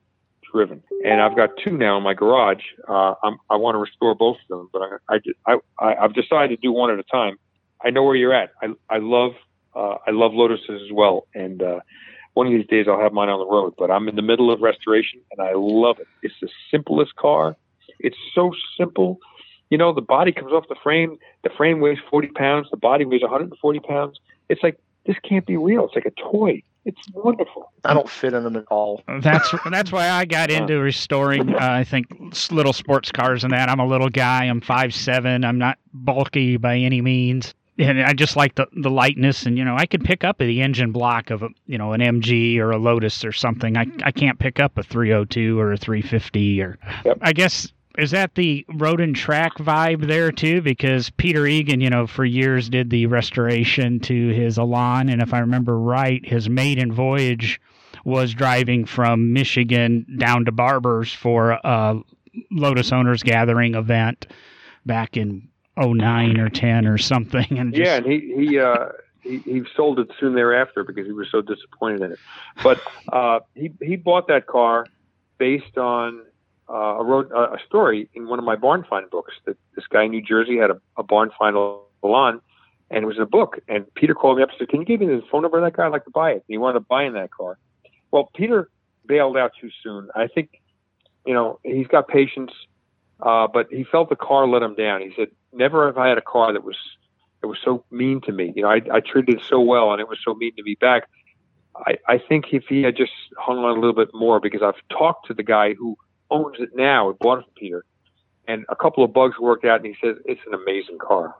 driven, and I've got two now in my garage. Uh, i want to restore both of them, but I, I, I, I've decided to do one at a time. I know where you're at. I, I love, uh, I love Lotuses as well, and uh, one of these days I'll have mine on the road. But I'm in the middle of restoration, and I love it. It's the simplest car. It's so simple. You know, the body comes off the frame. The frame weighs 40 pounds. The body weighs 140 pounds. It's like this can't be real. It's like a toy. It's wonderful. I don't fit in them at all. That's that's why I got into restoring. Uh, I think little sports cars and that. I'm a little guy. I'm five seven. I'm not bulky by any means, and I just like the the lightness. And you know, I could pick up the engine block of a you know an MG or a Lotus or something. I I can't pick up a 302 or a 350 or. Yep. I guess is that the road and track vibe there too? Because Peter Egan, you know, for years did the restoration to his Elan, and if I remember right, his maiden voyage was driving from Michigan down to Barbers for a Lotus Owners Gathering event back in 09 or 10 or something. And yeah, and he he uh, he, he sold it soon thereafter because he was so disappointed in it. But uh, he he bought that car based on uh, I wrote a, story in one of my barn find books that this guy in New Jersey had a, a barn find lawn, and it was a book. And Peter called me up and said, "Can you give me the phone number of that guy? I'd like to buy it." And he wanted to buy in that car. Well, Peter bailed out too soon. I think, you know, he's got patience, uh, but he felt the car let him down. He said, "Never have I had a car that was that was so mean to me. You know, I, I treated it so well, and it was so mean to me back." I, I think if he had just hung on a little bit more, because I've talked to the guy who owns it now. He bought it from Peter, and a couple of bugs worked out, and he says it's an amazing car.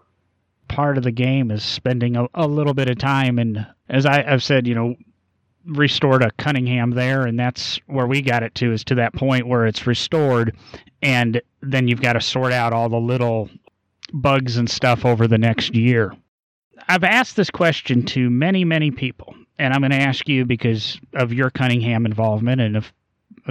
Part of the game is spending a, a little bit of time, and as I, I've said, you know, restored a Cunningham there, and that's where we got it to is to that point where it's restored, and then you've got to sort out all the little bugs and stuff over the next year. I've asked this question to many, many people, and I'm going to ask you because of your Cunningham involvement and of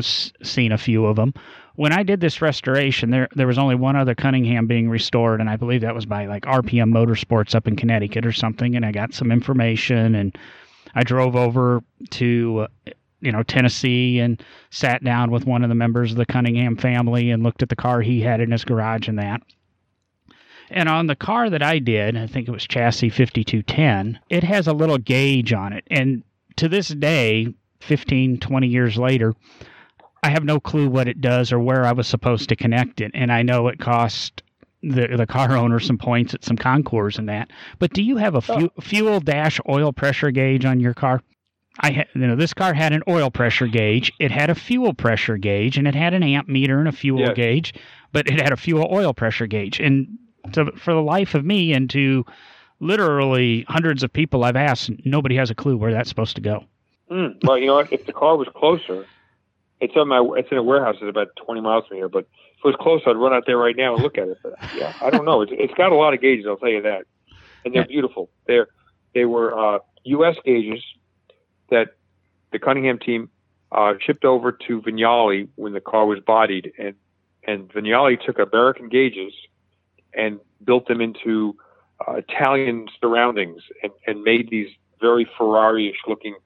seen a few of them. When I did this restoration, there there was only one other Cunningham being restored, and I believe that was by like RPM Motorsports up in Connecticut or something. And I got some information, and I drove over to you know Tennessee and sat down with one of the members of the Cunningham family and looked at the car he had in his garage and that. And on the car that I did, I think it was chassis 5210, it has a little gauge on it. And to this day, 15, 20 years later, I have no clue what it does or where I was supposed to connect it, and I know it cost the the car owner some points at some concours and that. But do you have a fu- fuel dash oil pressure gauge on your car? I ha- you know this car had an oil pressure gauge, it had a fuel pressure gauge, and it had an amp meter and a fuel yes. gauge, but it had a fuel oil pressure gauge. And to, for the life of me, and to literally hundreds of people I've asked, nobody has a clue where that's supposed to go. Mm, well, you know, if the car was closer, it's on my. It's in a warehouse. It's about 20 miles from here. But if it was close, I'd run out there right now and look at it. But yeah, I don't know. It's, it's got a lot of gauges. I'll tell you that, and they're beautiful. They're they were uh, U.S. gauges that the Cunningham team uh, shipped over to Vignale when the car was bodied, and and Vignale took American gauges and built them into uh, Italian surroundings and, and made these very Ferrari-ish looking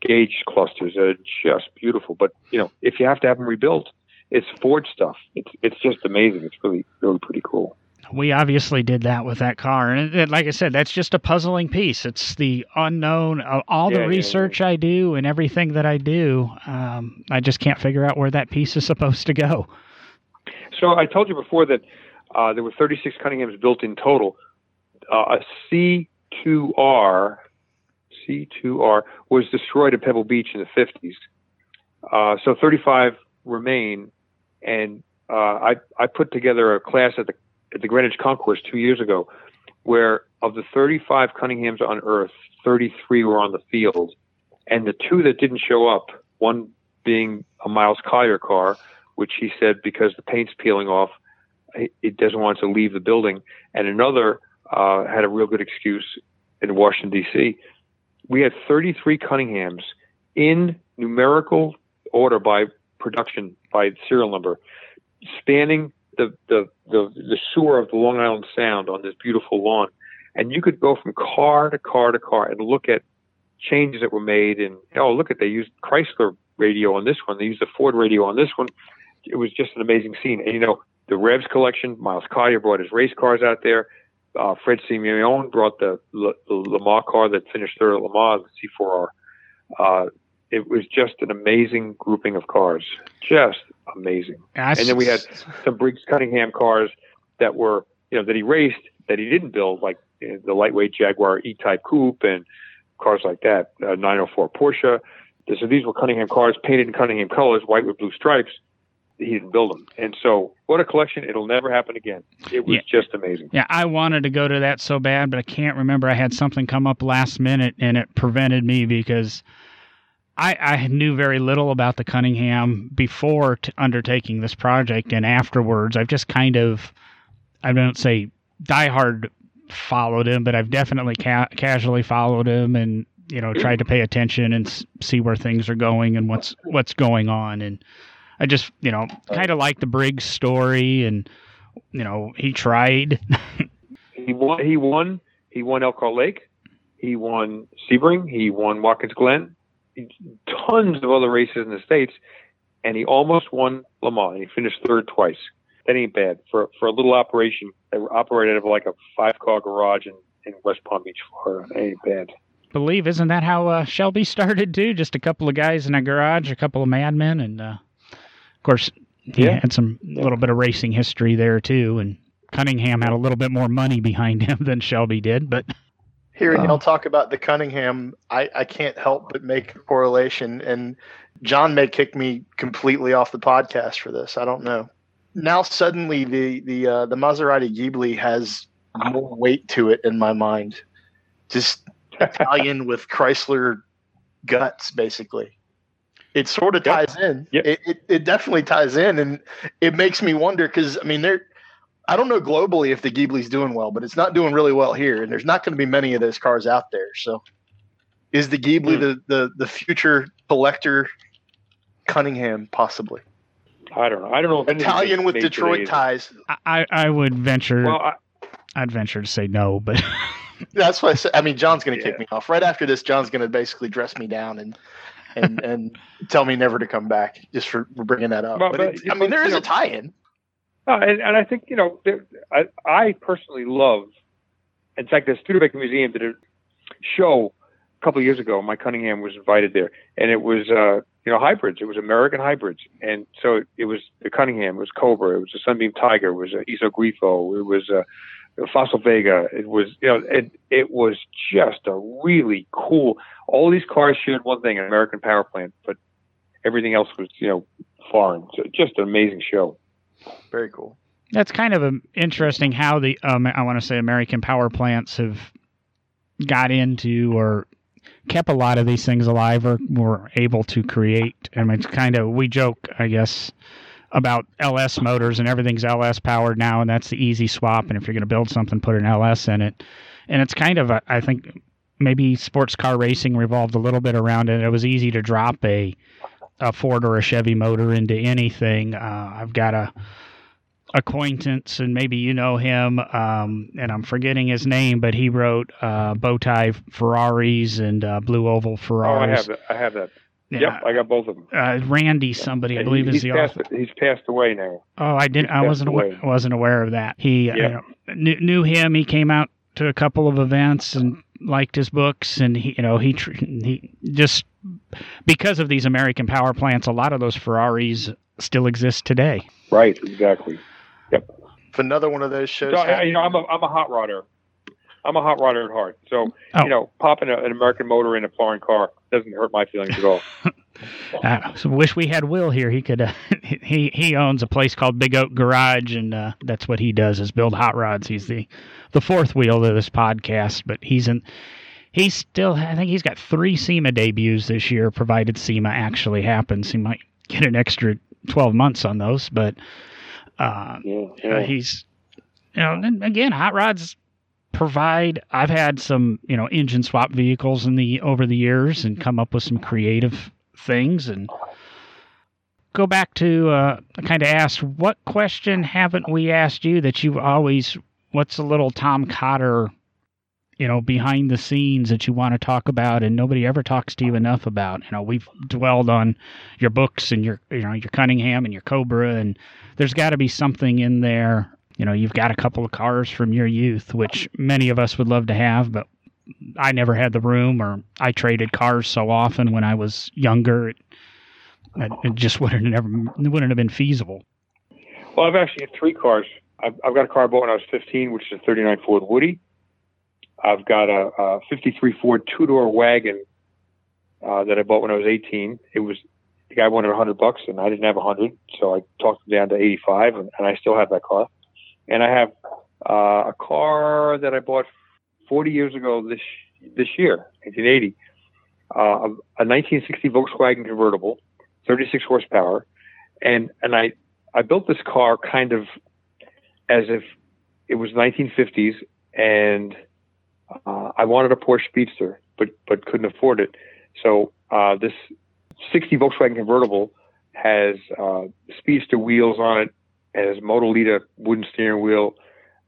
gauge clusters are just beautiful. But you know, if you have to have them rebuilt, it's Ford stuff. It's it's just amazing. It's really really pretty cool. We obviously did that with that car, and it, like I said, that's just a puzzling piece. It's the unknown. All the yeah, research yeah, yeah. I do and everything that I do, um, I just can't figure out where that piece is supposed to go. So I told you before that uh, there were 36 Cunninghams built in total. Uh, a C2R C2R was destroyed at Pebble Beach in the 50s. Uh, so 35 remain, and uh, I I put together a class at the at the Greenwich Concours two years ago, where of the 35 Cunninghams on Earth, 33 were on the field, and the two that didn't show up, one being a Miles Collier car, which he said because the paint's peeling off, it doesn't want to leave the building, and another uh, had a real good excuse in Washington D.C. We had 33 Cunninghams in numerical order by production by serial number, spanning the, the, the, the shore of the Long Island Sound on this beautiful lawn. And you could go from car to car to car and look at changes that were made. And, oh, look at, they used Chrysler radio on this one. They used the Ford radio on this one. It was just an amazing scene. And, you know, the Revs collection, Miles Collier brought his race cars out there. Uh, Fred Simeone brought the, Le Mans car that finished third at Le Mans, the C4R. Uh, it was just an amazing grouping of cars, just amazing. and then we had some Briggs Cunningham cars that were, you know, that he raced that he didn't build, like you know, the lightweight Jaguar E-Type Coupe and cars like that, uh, 904 Porsche. So these were Cunningham cars painted in Cunningham colors, white with blue stripes. He didn't build them, and so what a collection! It'll never happen again. It was yeah. just amazing. Yeah, I wanted to go to that so bad, but I can't remember. I had something come up last minute, and it prevented me because I, I knew very little about the Cunningham before t- undertaking this project, and afterwards, I've just kind of, I don't say diehard followed him, but I've definitely ca- casually followed him, and you know, tried to pay attention and s- see where things are going and what's what's going on, and I just, you know, kind of like the Briggs story, and you know, he tried. he won. He won. He won Elkhart Lake. He won Sebring. He won Watkins Glen tons of other races in the states, and he almost won Le Mans. And he finished third twice. That ain't bad for for a little operation that operated out of like a five car garage in, in West Palm Beach, Florida. That ain't bad. Believe isn't that how uh, Shelby started too? Just a couple of guys in a garage, a couple of madmen, and uh, of course he yeah. had some yeah. little bit of racing history there too. And Cunningham had a little bit more money behind him than Shelby did, but hearing y'all talk about the Cunningham, I, I can't help but make a correlation. And John may kick me completely off the podcast for this. I don't know. Now suddenly the the uh, the Maserati Ghibli has more weight to it in my mind. Just Italian with Chrysler guts, basically. It sort of ties yep. in. Yep. It, it, it definitely ties in, and it makes me wonder because I mean they're I don't know globally if the Ghibli's doing well, but it's not doing really well here, and there's not going to be many of those cars out there. So, is the Ghibli mm. the, the the future collector Cunningham possibly? I don't know. I don't know. Italian with Detroit ties. I, I would venture. Well, I, would venture to say no, but that's why I said. I mean, John's going to yeah. kick me off right after this. John's going to basically dress me down and and and tell me never to come back just for bringing that up. Well, but, but it, I mean, there is know, a tie-in. Uh, and, and I think you know, I, I personally love. In fact, the Studebaker Museum did a show a couple of years ago. Mike Cunningham was invited there, and it was uh, you know hybrids. It was American hybrids, and so it was the Cunningham, it was Cobra, it was the Sunbeam Tiger, it was uh, Iso Grifo, it was uh, Facel Vega. It was you know it it was just a really cool. All these cars shared one thing: an American power plant, but everything else was you know foreign. So just an amazing show. Very cool. That's kind of interesting how the um, I want to say American power plants have got into or kept a lot of these things alive or were able to create. I mean, it's kind of we joke, I guess, about LS motors and everything's LS powered now, and that's the easy swap. And if you're going to build something, put an LS in it. And it's kind of, a, I think, maybe sports car racing revolved a little bit around it. It was easy to drop a a Ford or a Chevy motor into anything. Uh, I've got a acquaintance, and maybe you know him, um, and I'm forgetting his name, but he wrote uh, Bowtie Ferraris and uh, Blue Oval Ferraris. Oh, I have that. I have that. Yeah. Yep, I got both of them. Uh, Randy, somebody I believe he, is the passed, author. He's passed away now. Oh, I didn't. I wasn't aware, wasn't aware of that. He yeah. knew, knew him. He came out to a couple of events and liked his books, and he, you know, he he just because of these American power plants, a lot of those Ferraris still exist today. Right. Exactly. Yep. If another one of those shows, so, you know, I'm a I'm a hot rodder. I'm a hot rodder at heart. So oh. you know, popping a, an American motor in a foreign car doesn't hurt my feelings at all. I wish we had Will here. He could. Uh, he he owns a place called Big Oak Garage, and uh, that's what he does is build hot rods. He's the the fourth wheel of this podcast, but he's in. He's still. I think he's got three SEMA debuts this year, provided SEMA actually happens. He might get an extra twelve months on those, but uh, yeah, yeah. Uh, he's. You know, and again, hot rods provide i've had some you know engine swap vehicles in the over the years and come up with some creative things and go back to uh, kind of ask what question haven't we asked you that you've always what's a little tom cotter you know behind the scenes that you want to talk about and nobody ever talks to you enough about? You know we've dwelled on your books and your you know your cunningham and your cobra and there's got to be something in there you know, you've got a couple of cars from your youth, which many of us would love to have, but I never had the room, or I traded cars so often when I was younger, it, it just wouldn't have never wouldn't have been feasible. Well, I've actually had three cars. I've, I've got a car I bought when I was 15, which is a 39 Ford Woody. I've got a, a 53 Ford two door wagon uh, that I bought when I was 18. It was the guy wanted 100 bucks, and I didn't have 100, so I talked him down to 85, and, and I still have that car and I have uh, a car that I bought 40 years ago this this year, 1980, uh, a 1960 Volkswagen convertible, 36 horsepower, and and I I built this car kind of as if it was 1950s, and uh, I wanted a Porsche Speedster, but but couldn't afford it. So uh, this 60 Volkswagen convertible has uh, Speedster wheels on it, it has Moto-Lita wooden steering wheel.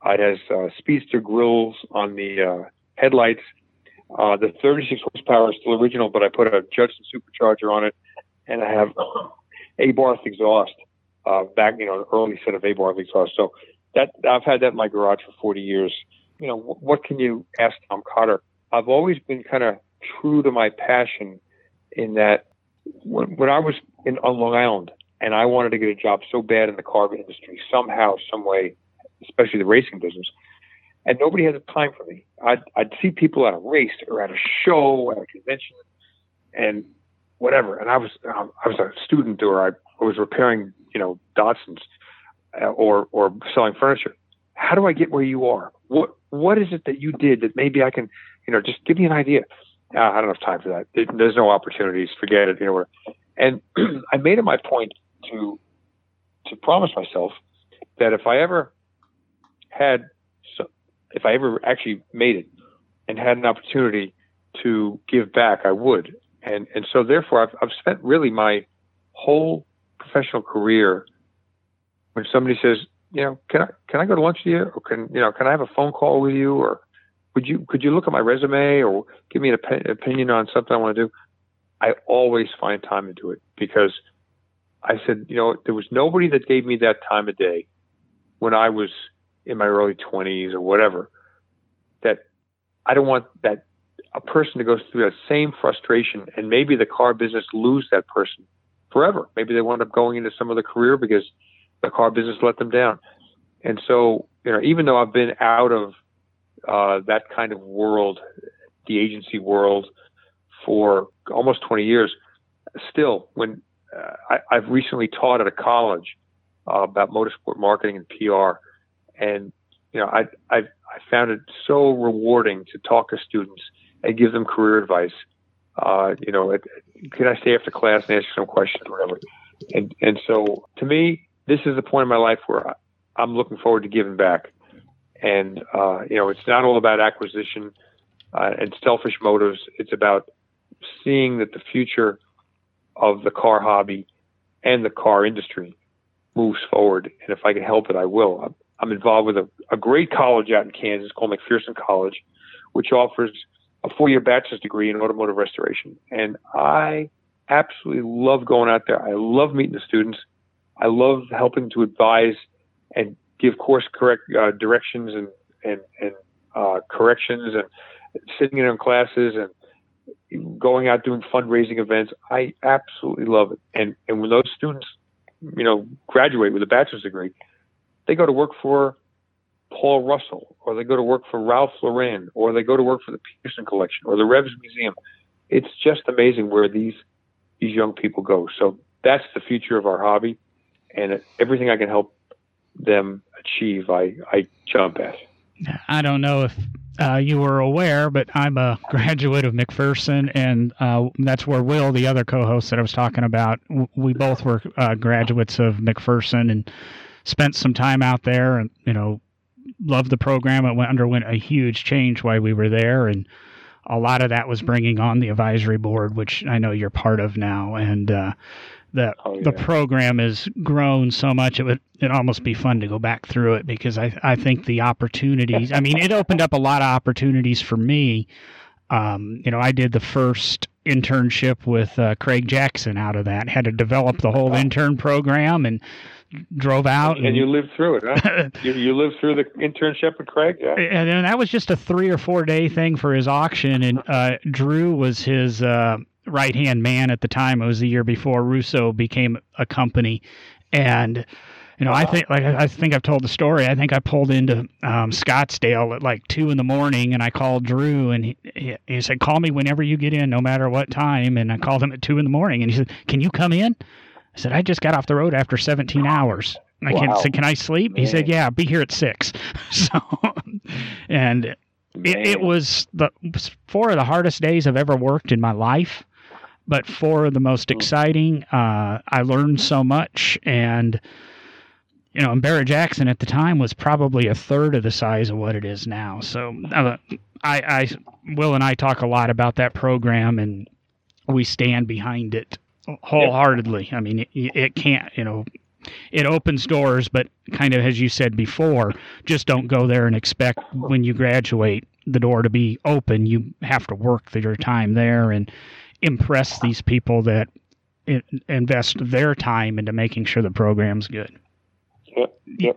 It has uh, speedster grills on the uh, headlights. Uh, the 36 horsepower is still original, but I put a Judson supercharger on it, and I have Abarth exhaust. Uh, back, you know, an early set of Abarth exhaust. So that I've had that in my garage for 40 years. You know, what can you ask Tom Cotter? I've always been kind of true to my passion in that when, when I was in on Long Island, and I wanted to get a job so bad in the car industry somehow, some way, especially the racing business. And nobody had the time for me. I'd, I'd see people at a race or at a show, at a convention, and whatever. And I was um, I was a student, or I, I was repairing, you know, Datsuns, uh, or or selling furniture. How do I get where you are? What what is it that you did that maybe I can, you know, just give me an idea. Uh, I don't have time for that. There's no opportunities. Forget it. You know, and I made it my point to to promise myself that if I ever had, if I ever actually made it and had an opportunity to give back, I would. And and so therefore, I've I've spent really my whole professional career when somebody says, you know, can I can I go to lunch with you, or can you know, can I have a phone call with you, or would you could you look at my resume or give me an op- opinion on something I want to do? I always find time to do it because I said, you know, there was nobody that gave me that time of day when I was in my early 20s or whatever. That I don't want that a person to go through that same frustration and maybe the car business lose that person forever. Maybe they wind up going into some other career because the car business let them down. And so, you know, even though I've been out of uh, that kind of world, the agency world, for almost 20 years, still, when I, have recently taught at a college uh, about motorsport marketing and PR, and you know I I I found it so rewarding to talk to students and give them career advice. Uh, you know, it, can I stay after class and ask some questions or whatever? And and so to me, this is the point in my life where I, I'm looking forward to giving back. And uh, you know, it's not all about acquisition. uh, and selfish motives. It's about seeing that the future of the car hobby and the car industry moves forward. And if I can help it, I will. I'm, involved with a, a great college out in Kansas called McPherson College, which offers a four-year bachelor's degree in automotive restoration. And I absolutely love going out there. I love meeting the students. I love helping to advise and give course correct uh, directions and and and uh, corrections and sitting in on classes and going out doing fundraising events. I absolutely love it. And and when those students, you know, graduate with a bachelor's degree, they go to work for Paul Russell, or they go to work for Ralph Lauren, or they go to work for the Petersen Collection or the Revs Museum. It's just amazing where these these young people go. So that's the future of our hobby, and everything I can help them achieve, I I jump at. I don't know if uh, you were aware, but I'm a graduate of McPherson, and uh, that's where Will, the other co-host that I was talking about, we both were uh, graduates of McPherson and spent some time out there, and you know, loved the program. It went, underwent a huge change while we were there, and a lot of that was bringing on the advisory board, which I know you're part of now, and the oh, yeah. the program has grown so much it would it almost be fun to go back through it because I I think the opportunities I mean it opened up a lot of opportunities for me. Um, you know, I did the first internship with uh, Craig Jackson out of that. Had to develop the whole intern program and drove out. And, and you lived through it, huh? you, you lived through the internship with Craig, yeah. And, and that was just a three or four day thing for his auction. And uh, Drew was his uh, right hand man at the time. It was the year before Russo became a company, and you know, I think like I think I've told the story. I think I pulled into um, Scottsdale at like two in the morning, and I called Drew, and he, he said, "Call me whenever you get in, no matter what time." And I called him at two in the morning, and he said, "Can you come in?" I said, "I just got off the road after 17 hours." I wow. said, "Can I sleep?" Man. He said, "Yeah, be here at 6. so, and it, it was the four of the hardest days I've ever worked in my life but for the most hmm. exciting. Uh, I learned so much, and you know, and Barrett Jackson at the time was probably a third of the size of what it is now. So uh, I, I, Will and I talk a lot about that program, and we stand behind it wholeheartedly. I mean, it, it can't, you know, it opens doors, but kind of as you said before, just don't go there and expect when you graduate the door to be open. You have to work your time there, and impress these people that invest their time into making sure the program's good. Yep. Yep.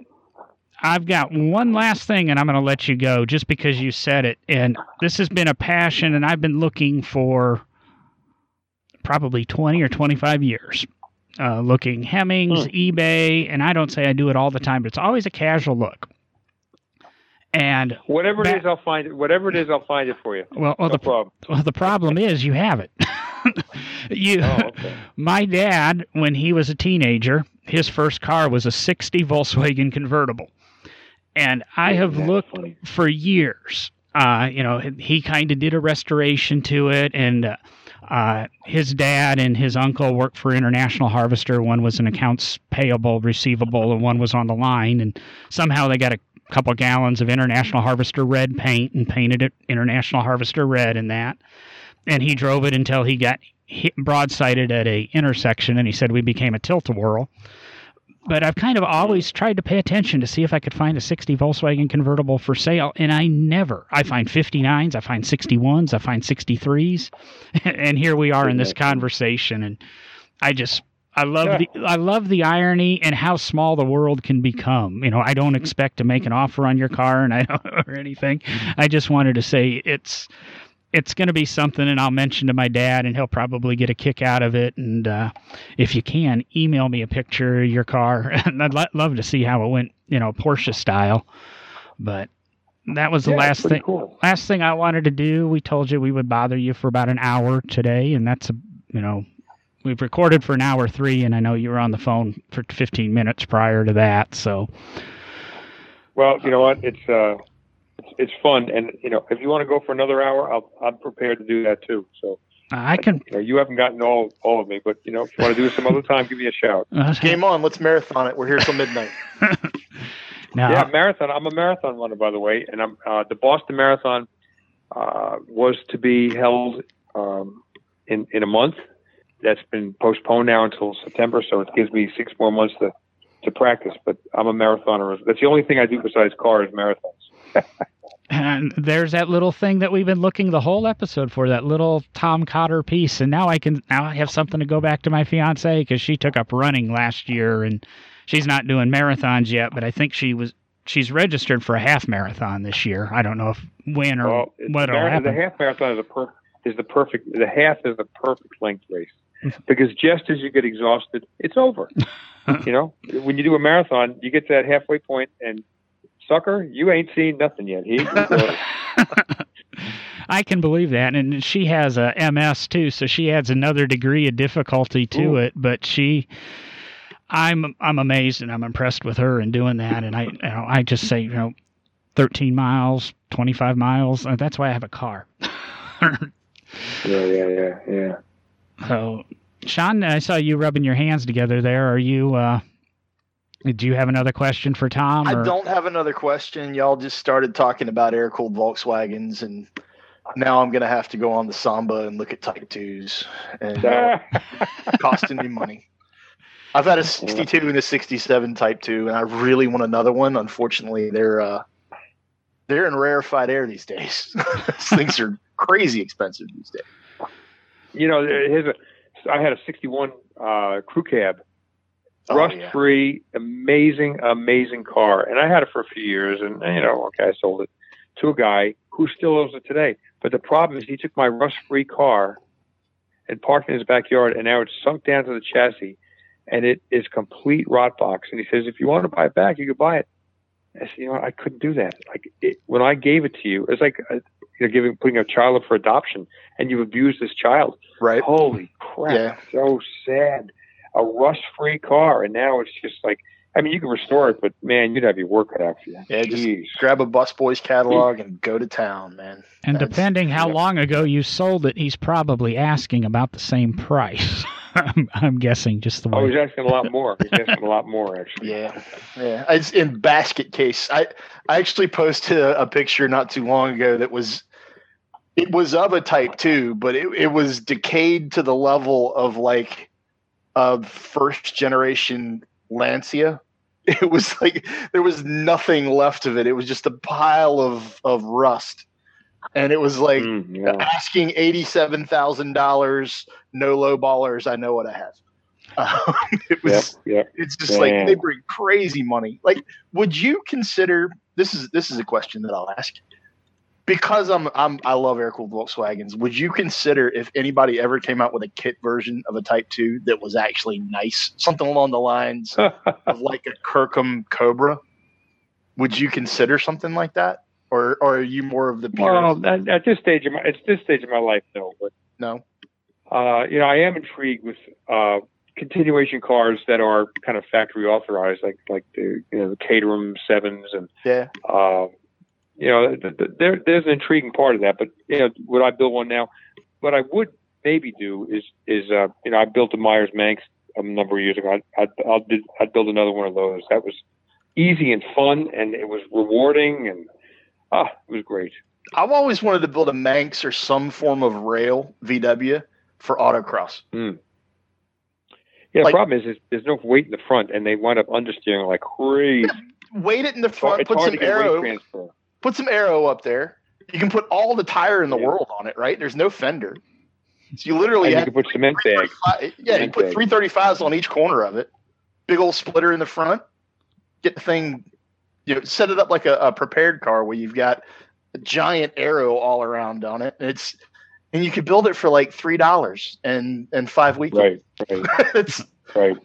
I've got one last thing, and I'm going to let you go just because you said it. And this has been a passion, and I've been looking for probably 20 or 25 years. Uh, looking Hemmings, hmm. eBay, and I don't say I do it all the time, but it's always a casual look. And whatever it is, I'll find it. Whatever it is, I'll find it for you. Well, well no the problem. Well, the problem is you have it. you, oh, okay. my dad, when he was a teenager, his first car was a '60 Volkswagen convertible, and I have looked funny. for years. Uh, you know, he kind of did a restoration to it, and uh, uh, his dad and his uncle worked for International Harvester. One was an accounts payable, receivable, and one was on the line. And somehow they got a couple gallons of International Harvester red paint and painted it International Harvester red in that. And he drove it until he got hit broadsided at a intersection, and he said we became a tilt-a-whirl. But I've kind of always tried to pay attention to see if I could find a 60 Volkswagen convertible for sale, and I never. I find 59s, I find 61s, I find 63s, and here we are in this conversation, and I just I love yeah. the I love the irony and how small the world can become. You know, I don't expect to make an offer on your car and I don't or anything. I just wanted to say it's it's going to be something and I'll mention to my dad and he'll probably get a kick out of it and uh, if you can email me a picture of your car and I'd lo- love to see how it went, you know, Porsche style. But that was the yeah, last thing cool. last thing I wanted to do. We told you we would bother you for about an hour today and that's a you know we've recorded for an hour three, and I know you were on the phone for 15 minutes prior to that. So, well, you know what? It's uh, it's, it's fun, and you know, if you want to go for another hour, I'll, I'm prepared to do that too. So. I can. You, know, you haven't gotten all all of me, but you know, if you want to do it some other time, give me a shout. Uh, Game on. Let's marathon it. We're here till midnight. now, yeah, marathon. I'm a marathon runner, by the way, and I'm uh, the Boston Marathon uh, was to be held um, in in a month. That's been postponed now until September, so it gives me six more months to to practice. But I'm a marathoner. That's the only thing I do besides cars marathons. and there's that little thing that we've been looking the whole episode for that little Tom Cotter piece, and now I can now I have something to go back to my fiance because she took up running last year and she's not doing marathons yet, but I think she was she's registered for a half marathon this year. I don't know if when or well, what will happen. The half marathon is a per, is the perfect. The half is the perfect length race because just as you get exhausted, it's over. you know, when you do a marathon, you get to that halfway point, and sucker, you ain't seen nothing yet. He. I can believe that, and she has a MS too, so she adds another degree of difficulty to Ooh. it. But she, I'm I'm amazed and I'm impressed with her in doing that. And I you know, I just say you know, 13 miles, 25 miles. Uh, that's why I have a car. yeah, yeah, yeah, yeah. So, Sean, I saw you rubbing your hands together there. Are you? uh do you have another question for Tom? Or? I don't have another question. Y'all just started talking about air cooled Volkswagens, and now I'm gonna have to go on the Samba and look at Type Twos, and uh, costing me money. I've had a 62 and a 67 Type 2, and I really want another one. Unfortunately, they're uh, they're in rarefied air these days. things are crazy expensive these days. You know, a, I had a 61 uh, crew cab, oh, rust free, yeah. amazing, amazing car, and I had it for a few years, and you know, okay, I sold it to a guy who still owns it today. But the problem is, he took my rust free car and parked in his backyard, and now it's sunk down to the chassis and it is complete rot box. And he says, if you want to buy it back, you can buy it. I said, you know, I couldn't do that. Like it, when I gave it to you, it's like uh, you know, giving putting a child up for adoption, and you've abused this child. Right. Holy crap! Yeah. So sad. A rust-free car, and now it's just like. I mean, you can restore it, but man, you'd have your work cut out for you. Yeah, Jeez. just grab a Busboys catalog and go to town, man. And That's, depending how yeah. long ago you sold it, he's probably asking about the same price. I'm, I'm, guessing just the oh, way. Oh, he's asking a lot more. He's asking a lot more, actually. Yeah, yeah. It's in basket case. I I actually posted a, a, picture not too long ago that was it was of a Type Two, but it it was decayed to the level of like a first generation Lancia. It was like there was nothing left of it. It was just a pile of of rust and it was like mm, yeah. asking eighty-seven thousand dollars, no low ballers. I know what I have. Um, it was. Yep, yep. It's just Damn. like they bring crazy money. Like, would you consider this is this is a question that I'll ask because I'm I'm I love air cooled Volkswagens. Would you consider if anybody ever came out with a kit version of a Type Two that was actually nice, something along the lines of like a Kirkham Cobra? Would you consider something like that? Or or are you more of the pure? Well, at, at, this stage of my at this stage of my life, no. But no, uh, you know, I am intrigued with uh, continuation cars that are kind of factory authorized, like like the you know the Caterham sevens and yeah. Uh, you know, th- th- there, there's an intriguing part of that, but you know, would I build one now? What I would maybe do is is uh, you know I built a Myers Manx a number of years ago. I'd, I'd, I'll I'd build another one of those. That was easy and fun, and it was rewarding, and Ah, it was great. I've always wanted to build a Manx or some form of rail VW for autocross. Mm. Yeah, like, the problem is, is, there's no weight in the front, and they wind up understeering like crazy. weight it in the front. It's put some aero. Put some aero up there. You can put all the tire in the yeah. world on it, right? There's no fender. So you literally you can put cement bags. Yeah, cement you put 335s on each corner of it. Big old splitter in the front. Get the thing you know, set it up like a, a prepared car where you've got a giant aero all around on it. And it's and you could build it for like three dollars and and five weeks. Right. Right. it's right.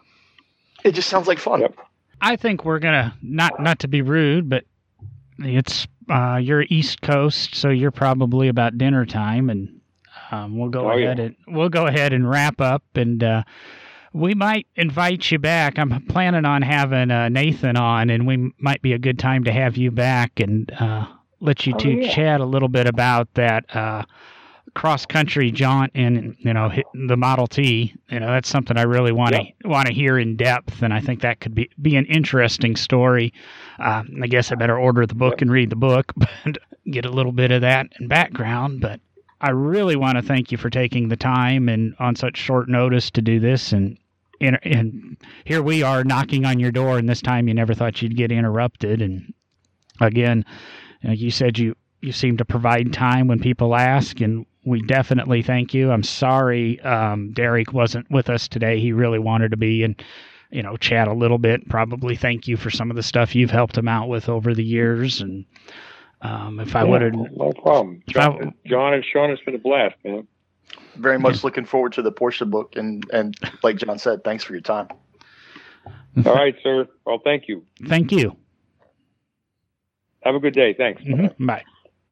It just sounds like fun. Yep. I think we're gonna not not to be rude, but it's uh, you're East Coast, so you're probably about dinner time, and um, we'll go oh, ahead yeah. and we'll go ahead and wrap up and. Uh, we might invite you back. I'm planning on having uh, Nathan on, and we might be a good time to have you back and uh, let you oh, two yeah. chat a little bit about that uh, cross country jaunt in you know the Model T. You know that's something I really want to want to hear in depth, and I think that could be be an interesting story. Uh, I guess I better order the book and read the book, but get a little bit of that in background. But I really want to thank you for taking the time and on such short notice to do this. And, and, and here we are knocking on your door, and this time you never thought you'd get interrupted. And again, you, know, you said you, you seem to provide time when people ask, and we definitely thank you. I'm sorry um, Derek wasn't with us today. He really wanted to be and you know chat a little bit. Probably thank you for some of the stuff you've helped him out with over the years and um, if I yeah, would have, no problem. John, I, John and Sean, it's been a blast, man. Very much looking forward to the Porsche book, and and like John said, thanks for your time. All right, sir. Well, thank you. Thank you. Have a good day. Thanks. Mm-hmm. Bye.